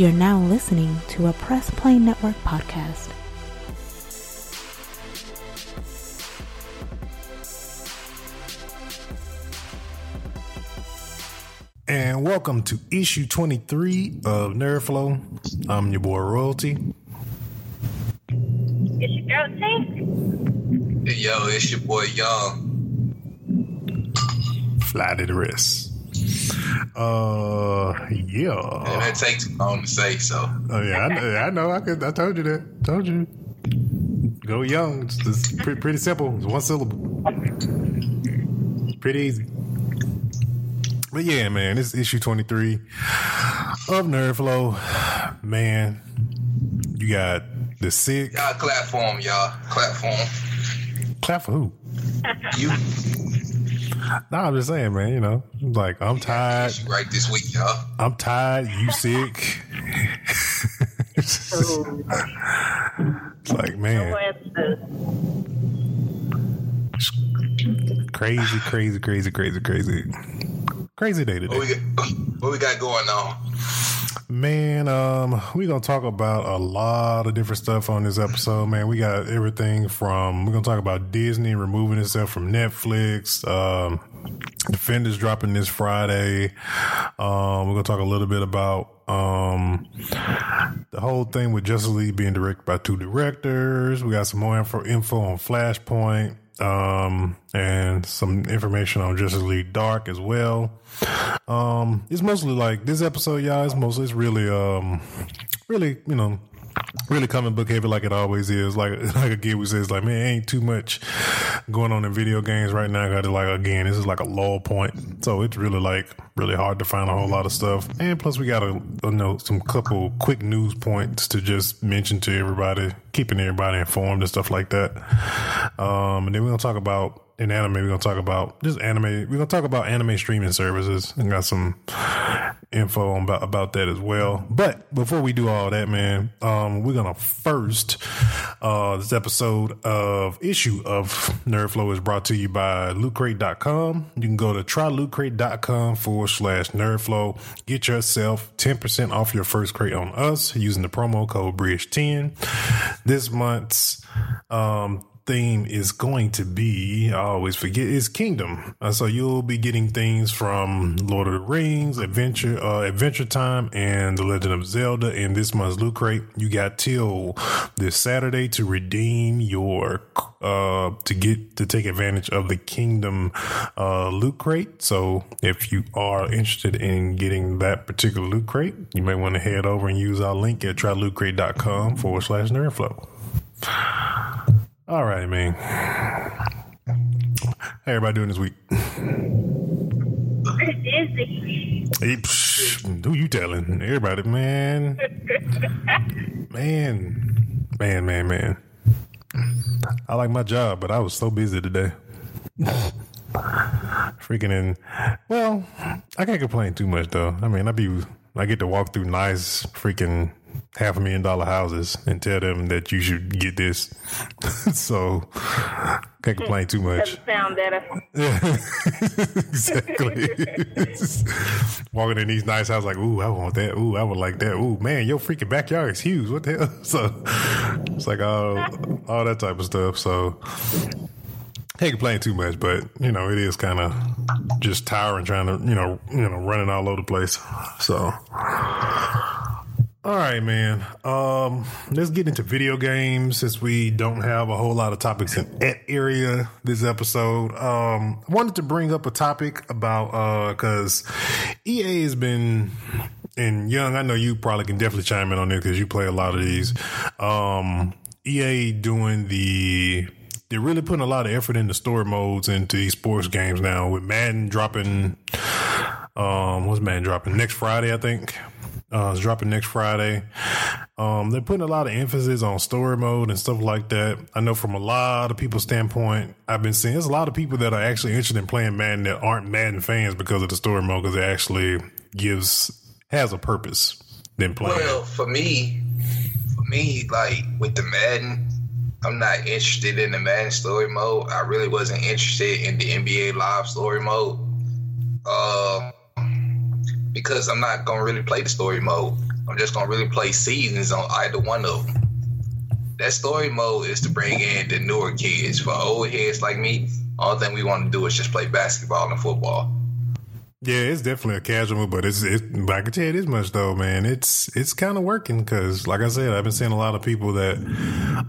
You're now listening to a Press Play Network podcast. And welcome to issue 23 of Nerd Flow. I'm your boy Royalty. It's your girl Tank. Hey, yo, it's your boy Young. Fly to the rest. Uh, And yeah. that takes too long to say, so. Oh yeah, I know. I know. I could. I told you that. Told you. Go young. It's, it's pretty, pretty simple. It's one syllable. Pretty easy. But yeah, man, this is issue 23 of Nerd Flow. Man, you got the sick. Y'all clap for him, y'all. Clap for him. Clap for who? You Nah, I'm just saying, man. You know, like I'm tired. right this week, y'all. I'm tired. You sick? it's like man, crazy, crazy, crazy, crazy, crazy, crazy day What we today. got, what we got going on? Man, um, we gonna talk about a lot of different stuff on this episode. Man, we got everything from we're gonna talk about Disney removing itself from Netflix. Um, Defenders dropping this Friday. Um, we're gonna talk a little bit about um the whole thing with Justice League being directed by two directors. We got some more info, info on Flashpoint. Um, and some information on Justice League Dark as well. Um, it's mostly like this episode, y'all. It's mostly it's really, um, really, you know, really comic book heavy like it always is. Like like again, we says like man, ain't too much going on in video games right now. Got to like again, this is like a low point, so it's really like really hard to find a whole lot of stuff. And plus, we got a you know some couple quick news points to just mention to everybody, keeping everybody informed and stuff like that. Um, and then we're gonna talk about in anime, we're gonna talk about just anime. We're gonna talk about anime streaming services and got some info about, about that as well. But before we do all that, man, um, we're gonna first uh this episode of issue of Nerd Flow is brought to you by lootcrate.com. You can go to trylootcrate.com forward slash nerdflow. Get yourself 10% off your first crate on us using the promo code Bridge10. This month's um theme is going to be, I always forget, is Kingdom. Uh, so you'll be getting things from Lord of the Rings, Adventure, uh, Adventure Time, and The Legend of Zelda in this month's Loot Crate. You got till this Saturday to redeem your, uh, to get, to take advantage of the Kingdom, uh, Loot Crate. So if you are interested in getting that particular Loot Crate, you may want to head over and use our link at trylootcrate.com forward slash nerdflow. All right, man. How everybody doing this week? Disney. Hey, psh, who you telling? Everybody, man. Man. Man, man, man. I like my job, but I was so busy today. Freaking in. Well, I can't complain too much though. I mean, I be I get to walk through nice freaking half a million dollar houses and tell them that you should get this. so can't complain too much. Doesn't sound better. exactly. Walking in these nice houses, like, ooh, I want that. Ooh, I would like that. Ooh, man, your freaking backyard is huge. What the hell? So it's like all all that type of stuff. So can't complain too much, but you know, it is kind of just tiring trying to, you know, you know, running all over the place. So all right, man. Um, let's get into video games since we don't have a whole lot of topics in that area this episode. Um, I wanted to bring up a topic about uh, because EA has been and young. I know you probably can definitely chime in on there because you play a lot of these. Um, EA doing the they're really putting a lot of effort into story modes into these sports games now with Madden dropping. Um, what's Madden dropping next Friday? I think. Uh, it's dropping next Friday. Um, they're putting a lot of emphasis on story mode and stuff like that. I know from a lot of people's standpoint, I've been seeing there's a lot of people that are actually interested in playing Madden that aren't Madden fans because of the story mode because it actually gives has a purpose than playing. Well, for me, for me, like with the Madden, I'm not interested in the Madden story mode. I really wasn't interested in the NBA Live story mode. Um, because I'm not gonna really play the story mode. I'm just gonna really play seasons on either one of them. That story mode is to bring in the newer kids. For old heads like me, all thing we want to do is just play basketball and football. Yeah, it's definitely a casual move, but it's, it's I can tell you this much though, man. It's it's kind of working because, like I said, I've been seeing a lot of people that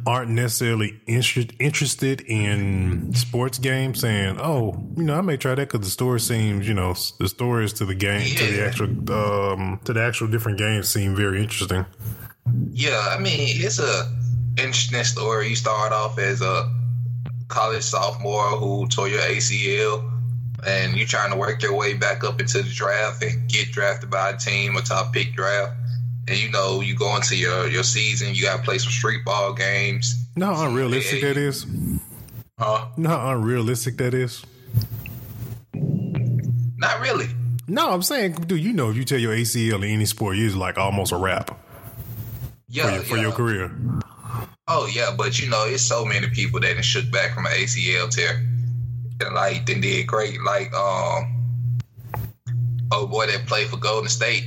aren't necessarily interested interested in sports games saying, "Oh, you know, I may try that because the story seems, you know, the stories to the game to the actual um to the actual different games seem very interesting." Yeah, I mean, it's a interesting story. You start off as a college sophomore who tore your ACL, and you're trying to work your way back up into the draft and get drafted by a team, a top pick draft. And you know, you go into your your season, you got to play some street ball games. No, how unrealistic that is. Huh? How unrealistic that is. Not really. No, I'm saying, dude, you know, if you tell your ACL in any sport, you're like almost a wrap Yeah, for, your, for yeah. your career. Oh yeah, but you know, it's so many people that shook back from an ACL tear, like then did great. Like um, oh boy, that played for Golden State,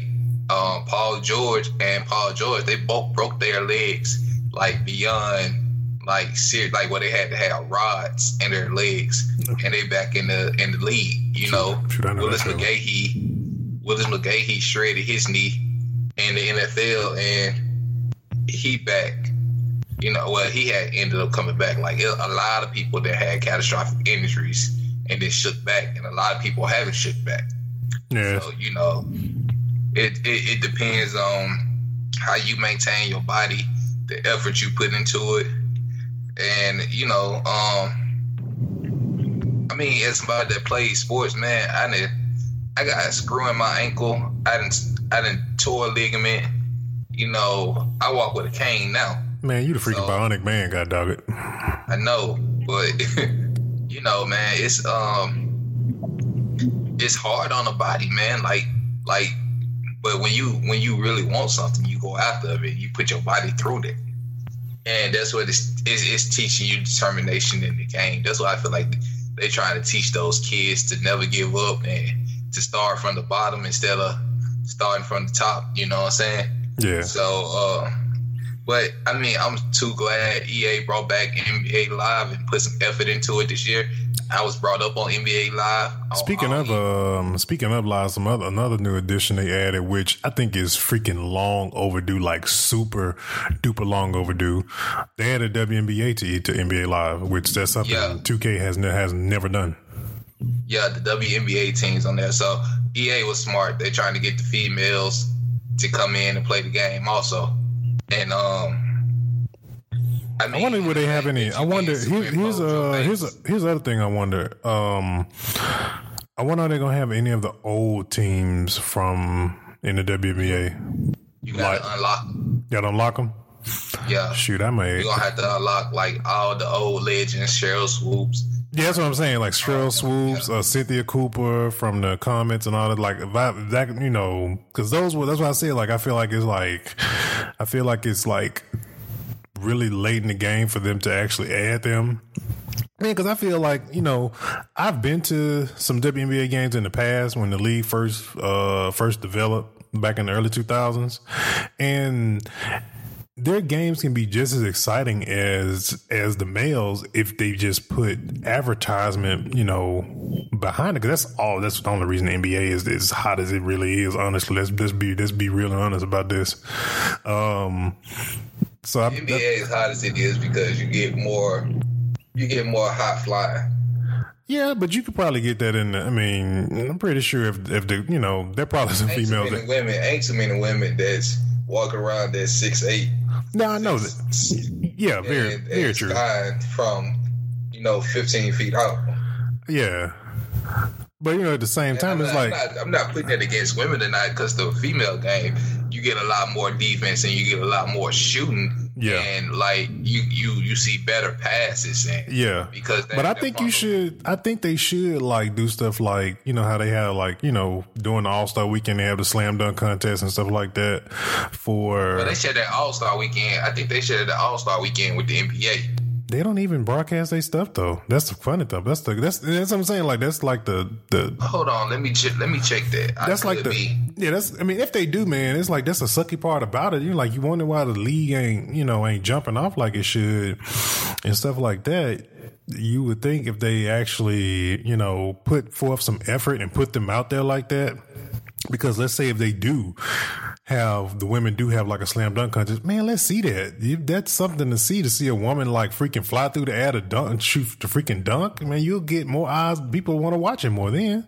um, Paul George and Paul George, they both broke their legs like beyond like ser- like where they had to have rods in their legs, and they back in the in the league. You know, shoot, know Willis. McGahee, Willis McGahee shredded his knee in the NFL, and he back you know, well, he had ended up coming back. Like a lot of people that had catastrophic injuries and then shook back, and a lot of people haven't shook back. Yeah. So you know, it, it it depends on how you maintain your body, the effort you put into it, and you know, um, I mean, as somebody that plays sports, man, I did, I got a screw in my ankle. I didn't I didn't tore a ligament. You know, I walk with a cane now. Man, you the freaking So- bionic man, god dog it. I know, but you know, man, it's um, it's hard on the body, man. Like, like, but when you when you really want something, you go after it. You put your body through it, and that's what it's it's, it's teaching you determination in the game. That's why I feel like they trying to teach those kids to never give up and to start from the bottom instead of starting from the top. You know what I'm saying? Yeah. So, uh, but I mean, I'm too glad EA brought back NBA Live and put some effort into it this year. I was brought up on NBA Live. Speaking of um, speaking of live, some other another new addition they added, which I think is freaking long overdue, like super duper long overdue. They added WNBA to to NBA Live, which that's something Yeah. 2K has ne- has never done. yeah, the WNBA teams on there. So EA was smart. They're trying to get the females to come in and play the game also. And um, I, I wonder would they have any. I wonder. Here, here's a here's a here's the other thing. I wonder. Um, I wonder are they gonna have any of the old teams from in the WBA? you got to like- unlock. gotta unlock them? Yeah, Shoot, I may. you're gonna have to unlock like all the old legends, Sheryl Swoopes. Yeah, that's what I'm saying. Like Sheryl Swoopes, uh, Cynthia Cooper from the Comets and all that. Like I, that, you know, because those were. That's why I say. Like I feel like it's like, I feel like it's like really late in the game for them to actually add them. Man, because I feel like you know I've been to some WNBA games in the past when the league first uh first developed back in the early 2000s, and their games can be just as exciting as as the males if they just put advertisement, you know, behind it. Because that's all. That's the only reason the NBA is as hot as it really is. Honestly, let's let's be let's be real and honest about this. Um, so I, NBA is hot as it is because you get more, you get more hot flying. yeah, but you could probably get that in. The, I mean, I'm pretty sure if if the you know there probably some Ain't too females. many That, women. Ain't too many women that's walking around that six eight. No, I know that. Yeah, very and, very and true. from you know fifteen feet out. Yeah, but you know at the same time, I'm it's not, like I'm not, I'm not putting that against women tonight because the female game, you get a lot more defense and you get a lot more shooting. Yeah. and like you you you see better passes and Yeah. because that- But I think you should I think they should like do stuff like, you know, how they have like, you know, during the All Star weekend they have the slam dunk contest and stuff like that for But they said that All Star weekend. I think they said the All Star weekend with the NBA. They don't even broadcast their stuff though. That's the funny stuff. That's the that's that's what I'm saying. Like that's like the the Hold on, let me check. Let me check that. I that's like the be. yeah. That's I mean, if they do, man, it's like that's a sucky part about it. You like you wonder why the league ain't you know ain't jumping off like it should and stuff like that. You would think if they actually you know put forth some effort and put them out there like that. Because let's say if they do have the women do have like a slam dunk contest, man, let's see that. That's something to see to see a woman like freaking fly through the air to dunk shoot the freaking dunk. Man, you'll get more eyes. People want to watch it more then.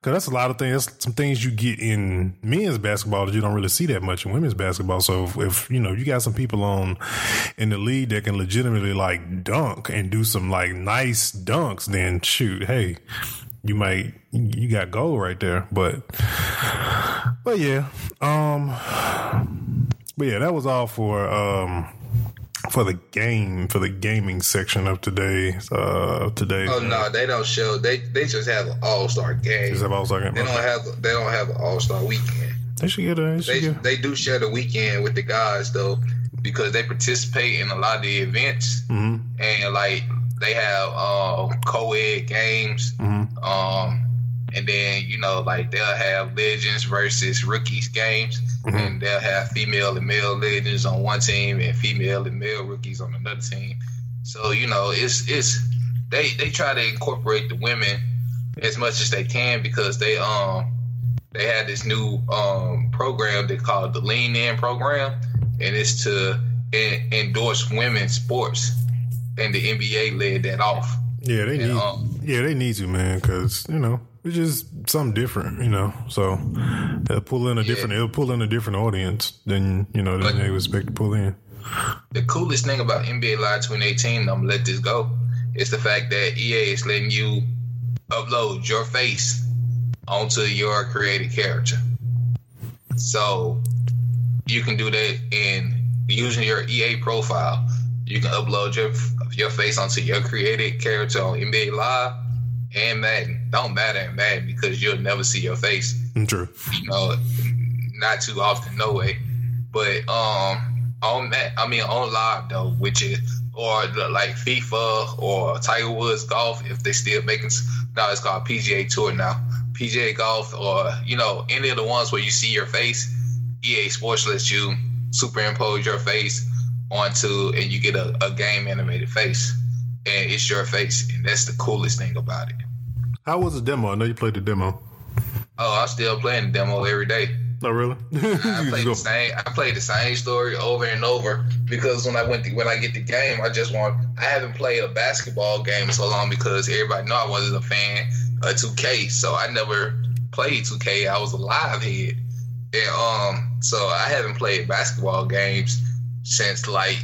Cause that's a lot of things. That's some things you get in men's basketball that you don't really see that much in women's basketball. So if, if you know you got some people on in the league that can legitimately like dunk and do some like nice dunks, then shoot, hey, you might you got gold right there. But but yeah, um, but yeah, that was all for um for the game for the gaming section of today. Uh, today. Oh no, they don't show. They they just have an all star game. Is that all second? They don't have. They don't have an all star weekend. They should get a. They They get, they do share the weekend with the guys though, because they participate in a lot of the events Mhm. and like they have uh, co-ed games. Mhm. Um, and then you know like they'll have legends versus rookies games, Mhm. and they'll have female and male legends on one team and female and male rookies on another team. So you know it's it's they they try to incorporate the women as much as they can because they um they had this new um program they call it the Lean In program, and it's to en- endorse women's sports, and the NBA led that off. Yeah, they And, need. um, yeah, they need to, man, because you know it's just something different, you know. So they'll pull in a different. It'll pull in a different audience than you know than But- they would expect to pull in. the coolest thing about NBA Live 2018, I'm gonna let this go, is the fact that EA is letting you upload your face onto your created character. So you can do that in using your EA profile. You can upload your your face onto your created character on NBA Live and Madden. Don't matter in Madden because you'll never see your face Mm, True. you know, not too often, no way. But um, on that, I mean, on live though, which is or the, like FIFA or Tiger Woods golf, if they still making now it's called PGA Tour now, PGA Golf or you know any of the ones where you see your face, EA Sports lets you superimpose your face onto and you get a, a game animated face, and it's your face, and that's the coolest thing about it. How was the demo? I know you played the demo. Oh, I'm still playing the demo every day. Oh, really? I played the same. I played the same story over and over because when I went to, when I get the game, I just want. I haven't played a basketball game so long because everybody know I wasn't a fan of 2K, so I never played 2K. I was a live head, and um, so I haven't played basketball games since like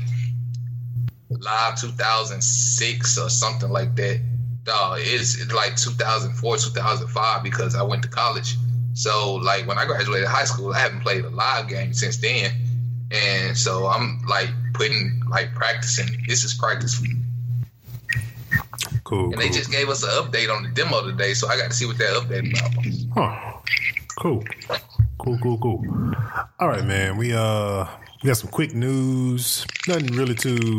live 2006 or something like that. Dog, it's, it's like 2004, 2005 because I went to college. So like when I graduated high school, I haven't played a live game since then, and so I'm like putting like practicing. This is practice for me. cool. And they cool. just gave us an update on the demo today, so I got to see what that update about. Huh. Cool. Cool, cool, cool. All right, man. We uh we got some quick news. Nothing really to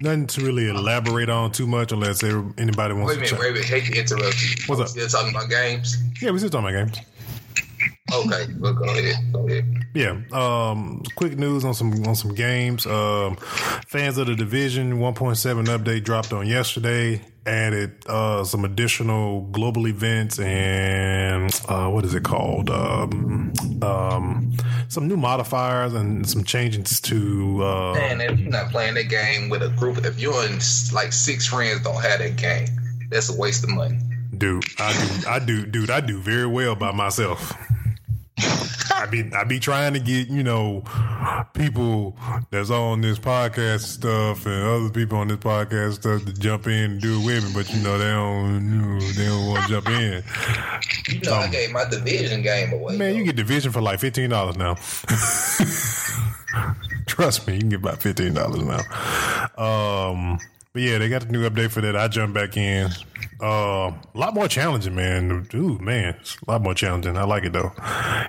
nothing to really elaborate on too much unless anybody wants Wait a to minute, chat. wait a minute. Hate to interrupt you. What's up? Still talking about games? Yeah, we still talking about games. Okay, well go ahead. Go ahead. Yeah. Um quick news on some on some games. Um fans of the division 1.7 update dropped on yesterday. Added uh some additional global events and uh what is it called? Um um some new modifiers and some changes to uh Man, if you're not playing that game with a group, if you and like six friends don't have that game, that's a waste of money. dude, I do I do dude, I do very well by myself. I be I be trying to get you know people that's on this podcast stuff and other people on this podcast stuff to jump in and do it with me, but you know they don't they don't want to jump in. You know, I gave my division game away. Man, though. you get division for like fifteen dollars now. Trust me, you can get about fifteen dollars now. Um, but yeah, they got the new update for that. I jumped back in, Uh, a lot more challenging, man. Dude, man, it's a lot more challenging. I like it though.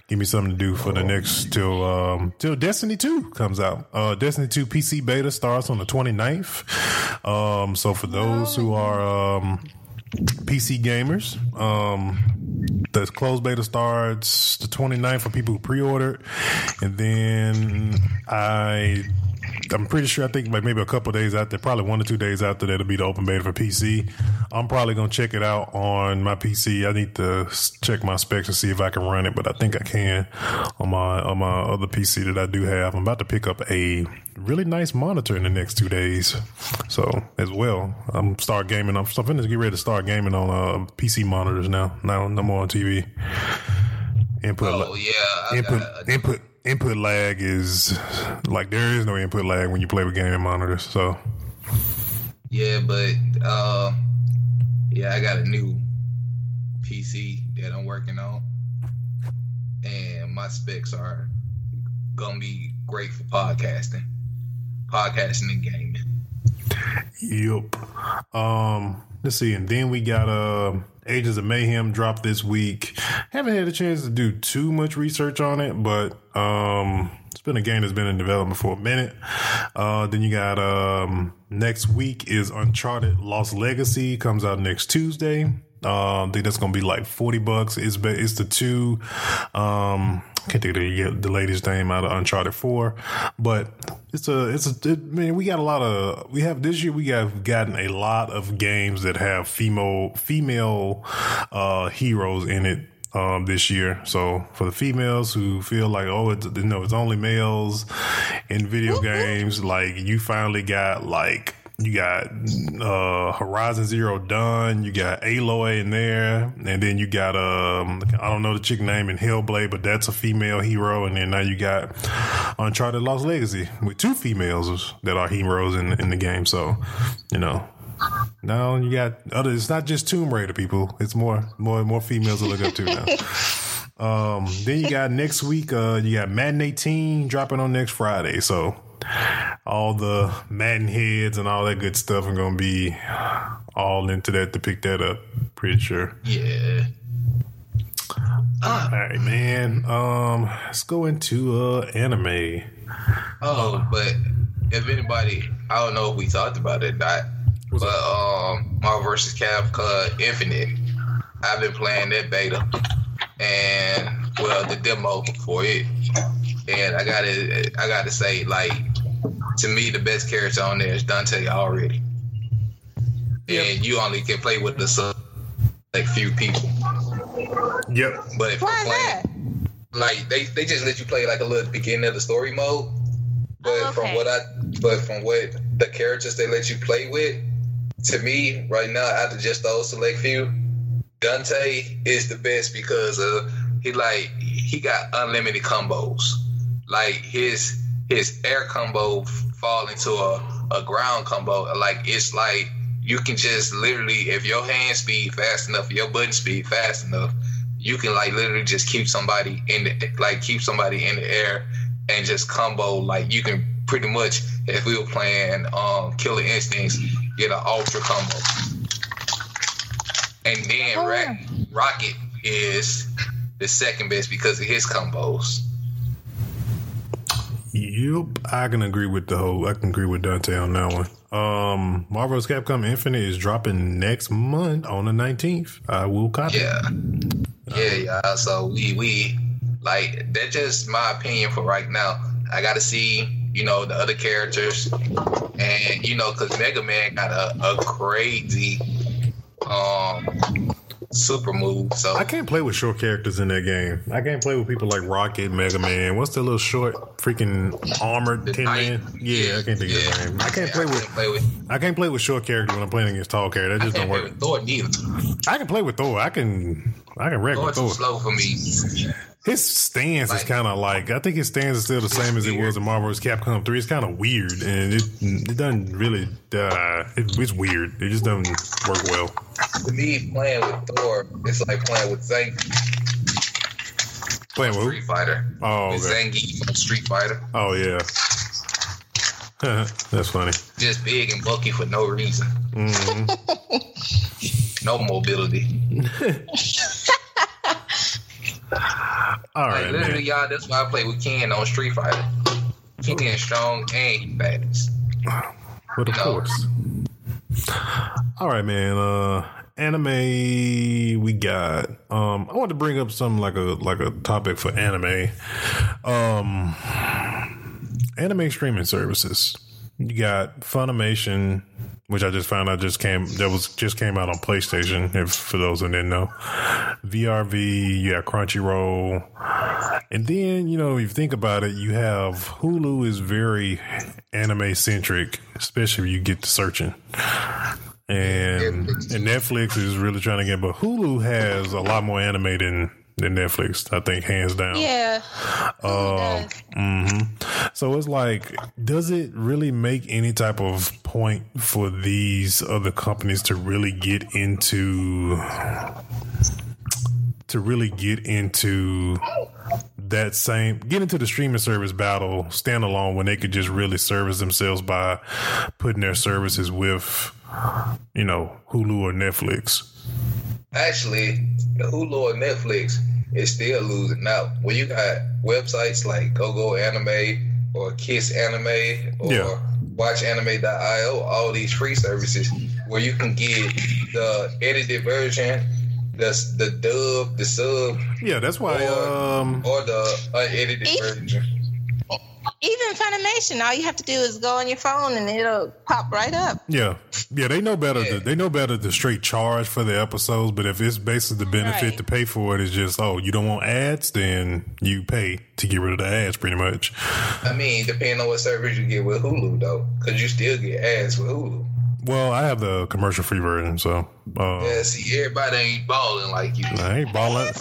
Give me something to do for the next till um till Destiny Two comes out. Uh, Destiny Two PC beta starts on the 29th. Um, so for those who are um PC gamers, um, the closed beta starts the 29th for people who pre-ordered, and then I I'm pretty sure. I think like maybe a couple days there, probably one or two days after that, it'll be the open beta for PC. I'm probably gonna check it out on my PC. I need to check my specs to see if I can run it, but I think I can on my on my other PC that I do have. I'm about to pick up a really nice monitor in the next two days, so as well, I'm start gaming. I'm, I'm finna get ready to start gaming on uh, PC monitors now. Now no more on TV. Input. Oh yeah, input got- input input lag is like there is no input lag when you play with gaming monitors. So Yeah, but uh, yeah, I got a new PC that I'm working on, and my specs are gonna be great for podcasting, podcasting and gaming. yep. Um, let's see, and then we got uh Agents of Mayhem dropped this week. Haven't had a chance to do too much research on it, but um it's been a game that's been in development for a minute. Uh then you got um next week is Uncharted Lost Legacy comes out next Tuesday. Um, I think that's gonna be like forty bucks. It's it's the two. Um, I can't think of the, the lady's name out of Uncharted Four, but it's a it's a. It, man, we got a lot of we have this year. We have gotten a lot of games that have female female uh, heroes in it um, this year. So for the females who feel like, oh, it's, you know, it's only males in video games, like you finally got like you got uh, Horizon Zero Dawn, you got Aloy in there, and then you got um I don't know the chick name in Hellblade, but that's a female hero, and then now you got Uncharted Lost Legacy with two females that are heroes in in the game. So you know. Now you got other. It's not just Tomb Raider people. It's more, more, more females to look up to now. Um, then you got next week. Uh, you got Madden 18 dropping on next Friday. So all the Madden heads and all that good stuff are gonna be all into that to pick that up. Pretty sure. Yeah. All right, man. Um, let's go into uh anime. Oh, but if anybody, I don't know if we talked about it or not, but um, Marvel vs. Capcom Infinite, I've been playing that beta, and well, the demo for it, and I gotta, I gotta say, like, to me, the best character on there is Dante already, and you only can play with the select few people, Yep. but if Why you're playing, like they, they just let you play like a little beginning of the story mode. But Oh, from what I but from what the characters they let you play with, to me right now, after just those select few, Dante is the best because uh he like he got unlimited combos. Like his his air combo fall into a, a ground combo. Like it's like you can just literally if your hand speed fast enough, your button speed fast enough, you can like literally just keep somebody in the like keep somebody in the air and just combo like you can pretty much if we were playing um Killer Instincts get an ultra combo. And then Oh, Rocket is the second best because of his combos. Yep, I can agree with the whole. I can agree with Dante on that one. Um, Marvel's Capcom Infinite is dropping next month on the nineteenth. I will copy. Yeah. Yeah, yeah. So we we like that's just my opinion for right now. I gotta see, you know, the other characters and you know, cause Mega Man got a, a crazy um super move. So I can't play with short characters in that game. I can't play with people like Rocket, Mega Man. What's the little short freaking armored the tin knight- man? Yeah, I can't think of yeah. his name. I can't Yeah, play with. can't play with I can't play with short characters when I'm playing against tall characters. That I just don't work. with Thor neither. I can play with Thor. I can. I can wreck Thor with too Thor. slow for me. His stance is kind of like I think his stance is still the same as it was in Marvel's Capcom Three. It's kind of weird, and it it doesn't really. Uh, it, it's weird. It just doesn't work well. To me, playing with Thor, it's like playing with Zangief Playing with Street? Fighter. Oh, With okay. Zangief from Street Fighter. Oh yeah. That's funny. Just big and bulky for no reason. hmm no mobility. All Like right, literally, man. y'all. That's why I play with Ken on Street Fighter. Ken is strong and he fast. But of No. course. All right, man. Uh anime we got um I want to bring up some like a like a topic for anime. Um anime streaming services. You got Funimation, which I just found out just came that was just came out on PlayStation, if for those who didn't know. VRV, you got Crunchyroll. And then, you know, if you think about it, you have Hulu is very anime centric, especially if you get to searching. And and Netflix is really trying to get but Hulu has a lot more anime than than Netflix, I think, hands down. Yeah. Um, hmm So it's like, does it really make any type of point for these other companies to really get into to really get into that same get into the streaming service battle standalone when they could just really service themselves by putting their services with you know Hulu or Netflix. Actually, Hulu or Netflix is still losing out. When you got websites like GoGo Anime or Kiss Anime or Yeah. WatchAnime.io, all these free services where you can get the edited version, the the dub, the sub, Yeah, that's why. Or- Um, or the unedited version. Even Funimation, all you have to do is go on your phone and it'll pop right up. Yeah, yeah, they know better. Yeah. To, they know better to straight charge for the episodes. But if it's basically the benefit Right. to pay for it is just oh you don't want ads, then you pay to get rid of the ads, pretty much. I mean, depending on what service you get with Hulu, though, because you still get ads with Hulu. Well, I have the commercial free version, so uh, Yeah, see, everybody ain't balling like you. I ain't balling.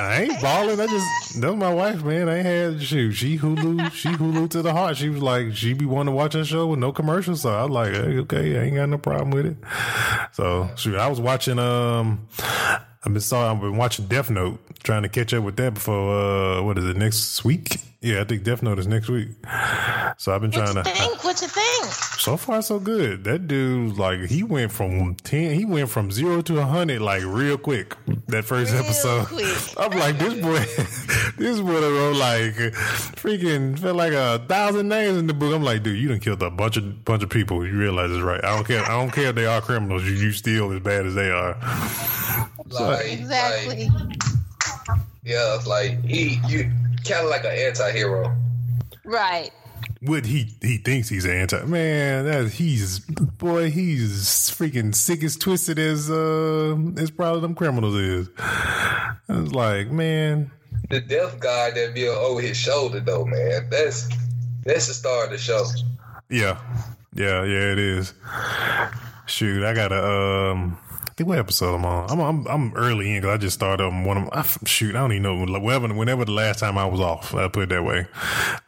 I ain't balling. I just that's my wife, man. I ain't had shoot. She Hulu, she Hulu to the heart. She was like, she be wanting to watch her show with no commercials. So I was like, hey, okay, I ain't got no problem with it. So shoot, I was watching. Um, I've been sorry, I've been watching Death Note, trying to catch up with that before. Uh, what is it next week? Yeah, I think Death Note is next week. So I've been What trying you to. think? What you think? So far, so good. That dude, like, he went from ten, he went from zero to a hundred, like, real quick. That first Real episode, quick. I'm like, this boy, this boy wrote like freaking felt like a thousand names in the book. I'm like, dude, you done killed a bunch of bunch of people. You realize it's right. I don't care. I don't care if they are criminals. You, you still as bad as they are. Like, Exactly. Like, yeah, it's like he, you kind of like an anti-hero. right. What he he thinks he's anti man. That he's boy. He's freaking sick as twisted as uh as probably them criminals is. I was like, man, The deaf guy that be over his shoulder, though, man. That's that's the star of the show. Yeah, yeah, yeah. It is. Shoot, I gotta. Um, think what episode I'm on. I'm I'm, I'm early in because I just started on one of. I, f- shoot, I don't even know. Whenever, whenever the last time I was off, I put it that way.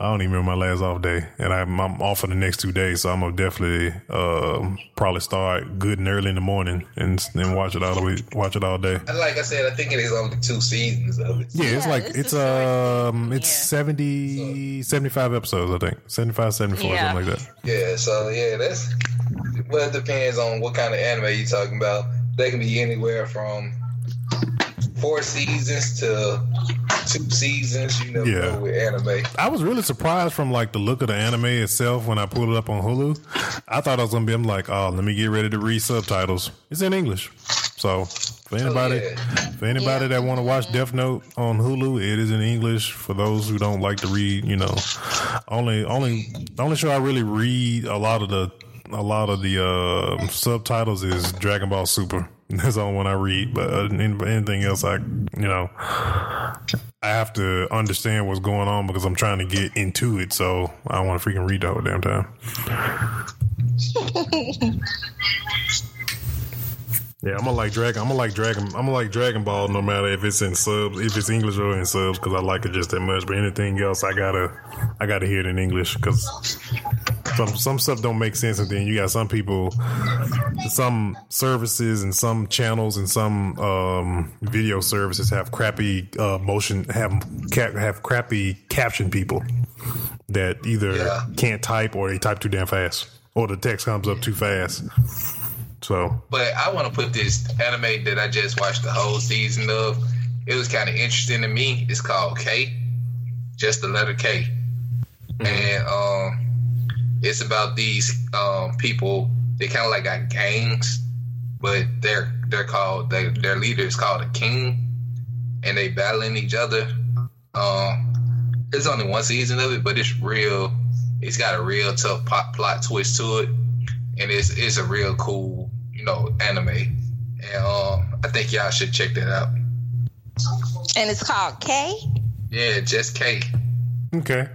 I don't even remember my last off day, and I'm, I'm off for the next two days, so I'm gonna definitely um probably start good and early in the morning and then watch it all the way, watch it all day. And like I said, I think it is only two seasons of it. Yeah, it's like it's it's a short um it's yeah. 70, 75 episodes, I think 75, 74, Yeah. something like that. Yeah, so yeah, that's well. It depends on what kind of anime you're talking about. They can be anywhere from four seasons to two seasons. You know, Yeah. with anime. I was really surprised from like the look of the anime itself when I pulled it up on Hulu. I thought I was gonna be. I'm like, oh, let me get ready to read subtitles. It's in English, so for oh, anybody, yeah. for anybody that want to watch Death Note on Hulu, it is in English. For those who don't like to read, you know, only only the only show I really read a lot of the a lot of the uh, subtitles is Dragon Ball Super. That's the only one I read, but uh, anything else, I you know. I have to understand what's going on because I'm trying to get into it, so I want to freaking read the whole damn time. yeah, I'm gonna like Dragon. I'm gonna like Dragon. I'm gonna like Dragon Ball, no matter if it's in subs, if it's English or in subs, because I like it just that much. But anything else, I gotta, I gotta hear it in English because some some stuff don't make sense, and then you got some people, some services and some channels and some um, video services have crappy uh, motion have have crappy caption people that either Yeah. can't type or they type too damn fast or the text comes up too fast. So But I want to put this anime that I just watched the whole season of. It was kind of interesting to me. It's called K, just the letter K, and um, it's about these um, people. They kind of like got gangs, but they're they're called they, their leader is called a king, and they battling each other. Um, there's only one season of it, but it's real. It's got a real tough plot twist to it, and it's it's a real cool you know anime. And um, I think y'all should check that out. And it's called K. Yeah, just K. okay.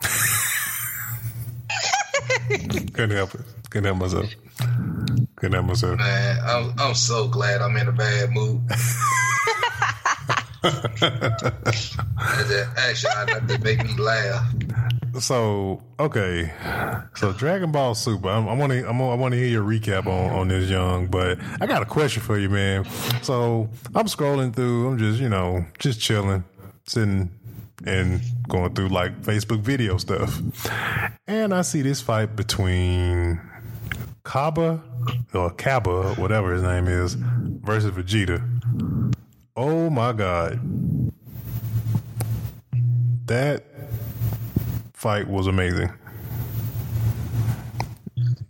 Couldn't help it. Couldn't help myself. Couldn't help myself. Man, I'm I'm so glad I'm in a bad mood. Actually, I let that make me laugh. So okay, so Dragon Ball Super. I'm, I want to. I want to hear your recap on on this, young. But I got a question for you, man. So I'm scrolling through. I'm just you know just chilling, sitting and going through like Facebook video stuff, and I see this fight between Cabba or Cabba, whatever his name is, versus Vegeta. Oh my god, that fight was amazing.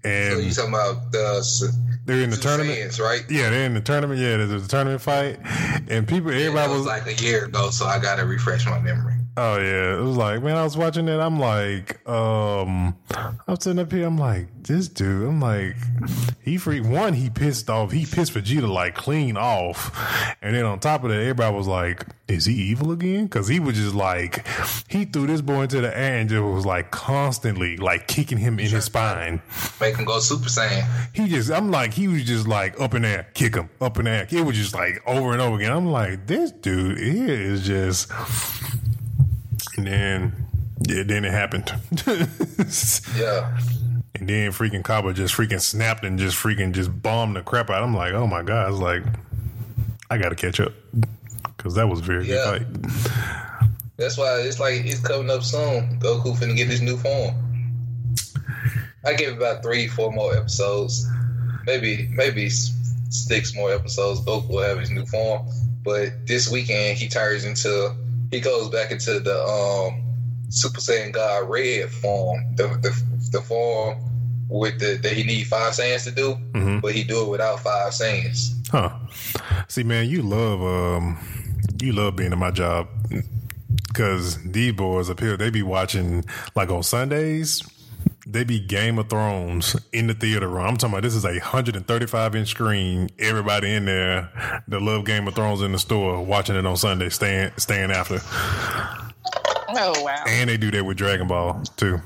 So you And talking about the they're in the tournament. fans, right? Yeah, they're in the tournament. Yeah, there's a tournament fight, and people, everybody was was like a year ago, so I gotta refresh my memory. Oh yeah, it was like man, I was watching it. I'm like, um, I'm sitting up here. I'm like, this dude. I'm like, he freak. One, he pissed off. He pissed Vegeta like clean off, and then on top of that, everybody was like, is he evil again? Because he was just like, he threw this boy into the air and just was like constantly like kicking him in his spine. Make him go Super Saiyan. He just, I'm like, he was just like up in there, kick him, up in there. It was just like over and over again. I'm like, this dude is just. And then, yeah, then it happened. Yeah. and then freaking Cabba just freaking snapped and just freaking just bombed the crap out. I'm like, oh my god! I was like, I got to catch up because that was very Yeah. good fight. That's why it's like it's coming up soon. Goku finna get his new form. I give about three, four more episodes, maybe maybe six more episodes. Goku will have his new form, but this weekend he turns into he goes back into the um Super Saiyan God Red form, the the, the form with the that he need five Saiyans to do, Mhm. but he do it without five Saiyans. Huh? See, man, you love um, you love being in my job because these boys up here they be watching like on Sundays. They be Game of Thrones in the theater room. I'm talking about this is a 135 inch screen. Everybody in there that love Game of Thrones in the store watching it on Sunday, staying staying after. Oh wow. And they do that with Dragon Ball too.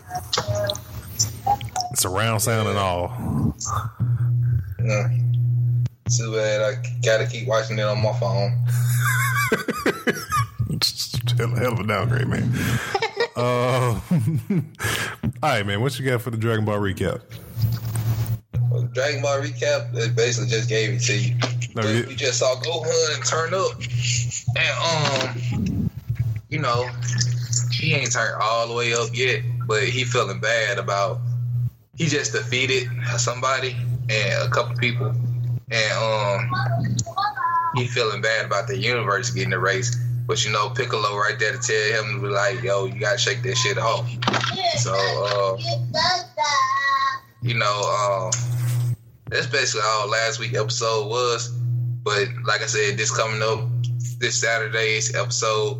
It's surround sound and all. Yeah. Too bad I gotta keep watching it on my phone. hell, hell of a downgrade, man. uh, all right, man. What you got for the Dragon Ball recap? Well, Dragon Ball recap, it basically just gave it to you. No, you- just saw Gohan turn up, and um, you know, he ain't turned all the way up yet, but he feeling bad about he just defeated somebody and a couple people, and um, he feeling bad about the universe getting erased. But you know, Piccolo right there to tell him to be like, "Yo, you gotta shake that shit off." So, uh, you know, um, that's basically all last week episode was. But like I said, this coming up this Saturday's episode,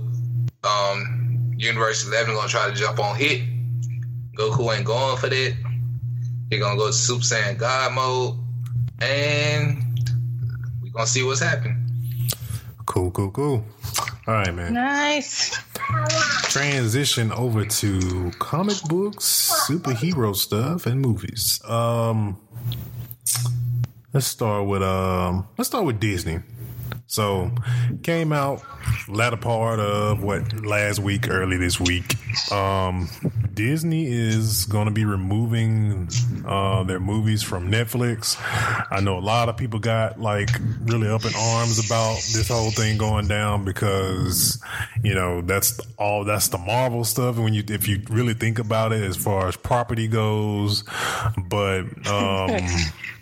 um, Universe Eleven gonna try to jump on hit. Goku ain't going for that. He gonna go to Super Saiyan God mode, and we gonna see what's happening. Cool, cool, cool. All right, man. Nice. Transition over to comic books, superhero stuff, and movies. Um, let's start with um, let's start with Disney. So, came out latter part of what last week, early this week. Um, Disney is going to be removing uh, their movies from Netflix. I know a lot of people got like really up in arms about this whole thing going down because you know that's all that's the Marvel stuff. When you if you really think about it, as far as property goes, but um,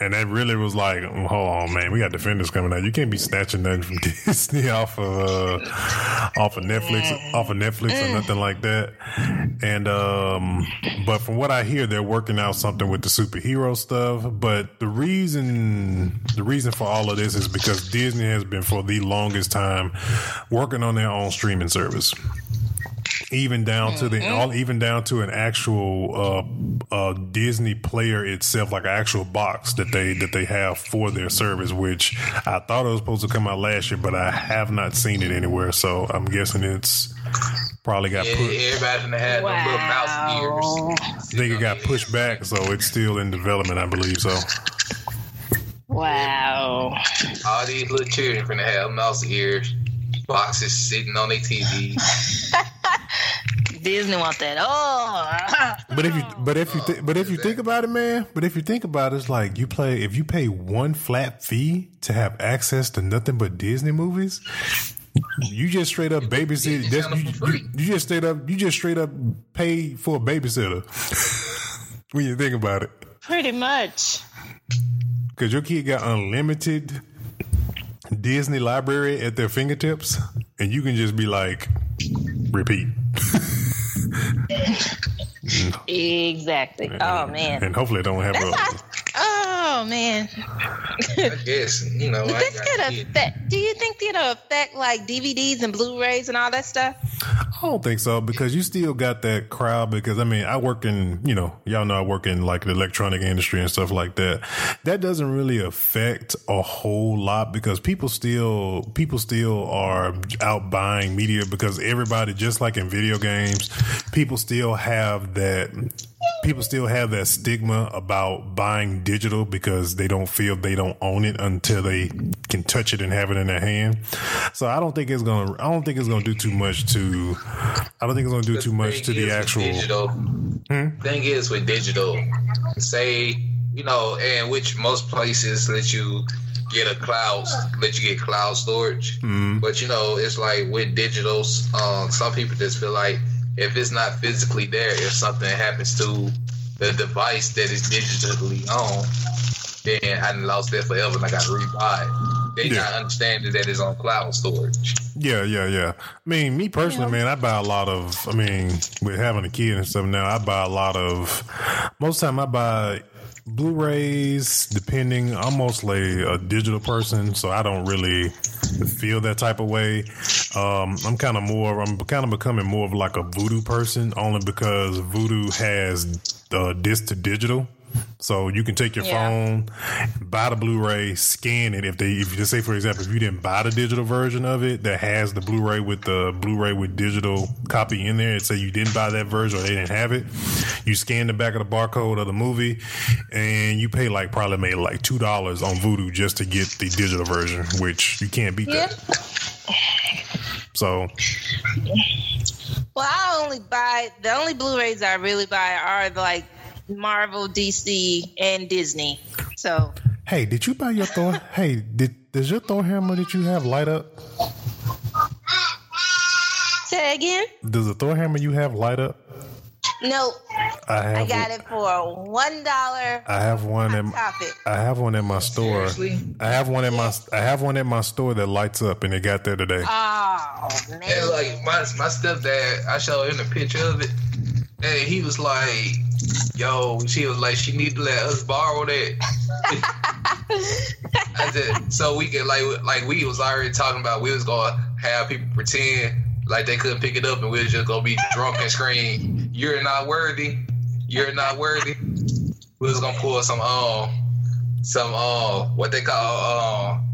And that really was like, hold on, man, we got defenders coming out. You can't be snatching nothing from Disney off of uh, off of Netflix, off of Netflix or nothing like that. And um, but from what I hear, they're working out something with the superhero stuff. But the reason the reason for all of this is because Disney has been for the longest time working on their own streaming service even down to the all even down to an actual uh, uh, Disney player itself, like an actual box that they that they have for their service. Which I thought it was supposed to come out last year, but I have not seen it anywhere. So I'm guessing it's probably got Yeah, put. everybody done had them little mouse ears. I think it got pushed back, so it's still in development. I believe so. Wow. All these little children finna have mouse ears, boxes sitting on their TV. Disney want that. Oh. But if you oh. but if you th- oh, but if you think about it, man. But if you think about it, it's like you play if you pay one flat fee to have access to nothing but Disney movies. You just straight up babysit. That's, you, you, you just straight up. You just straight up pay for a babysitter. when you think about it, Pretty much. because your kid got unlimited Disney library at their fingertips, and you can just be like, repeat, Exactly. Oh man. and hopefully they don't have That's a. not, oh man. I guess you know. I this got could affect. Do you think it'll affect like DVDs and Blu-rays and all that stuff? I don't think so because you still got that crowd. Because I mean, I work in, you know, y'all know I work in like the electronic industry and stuff like that. That doesn't really affect a whole lot because people still, people still are out buying media because everybody, just like in video games, people still have that. People still have that stigma about buying digital because they don't feel they don't own it until they can touch it and have it in their hand. So I don't think it's gonna. I don't think it's gonna do too much to. I don't think it's gonna do too much to the actual. digital. Thing is with digital, say you know, and which most places let you get a cloud, let you get cloud storage. Mm-hmm. But you know, it's like with digitals, um, some people just feel like if it's not physically there, if something happens to the device that is digitally on, then I lost that forever and I got to rebuy it. They Yeah. not understanding that it's on cloud storage. Yeah, yeah, yeah. I mean, me personally, man, I buy a lot of. I mean, with having a kid and stuff now, I buy a lot of. Most time, I buy Blu-rays. Depending, I'm mostly a digital person, so I don't really feel that type of way. Um, I'm kind of more. I'm kind of becoming more of like a Vudu person, only because Vudu has uh, disc to digital. So you can take your Yeah. phone, buy the Blu-ray, scan it. If they, if you just say, for example, if you didn't buy the digital version of it that has the Blu-ray with the Blu-ray with digital copy in there, and say you didn't buy that version or they didn't have it, you scan the back of the barcode of the movie, and you pay like probably made like two dollars on Vudu just to get the digital version, which you can't beat Yeah. that. So Well, I only buy the only Blu-rays I really buy are like Marvel, DC, and Disney. So hey, did you buy your Thor? hey, did does your Thor hammer that you have light up? say again. Does the Thor hammer you have light up? No, I have. I got it for one dollar. I have one at Profit. I have one in my store. Seriously? I have one in my I have one in my store that lights up, and it got there today. Oh man! And like my my stepdad, I showed him a picture of it, and he was like, "Yo," she was like, "She need to let us borrow that." I said, so we could like like we was already talking about we was gonna have people pretend like they couldn't pick it up, and we was just gonna be drunk and scream, "You're not worthy! You're not worthy!" We was gonna pull some um some uh what they call um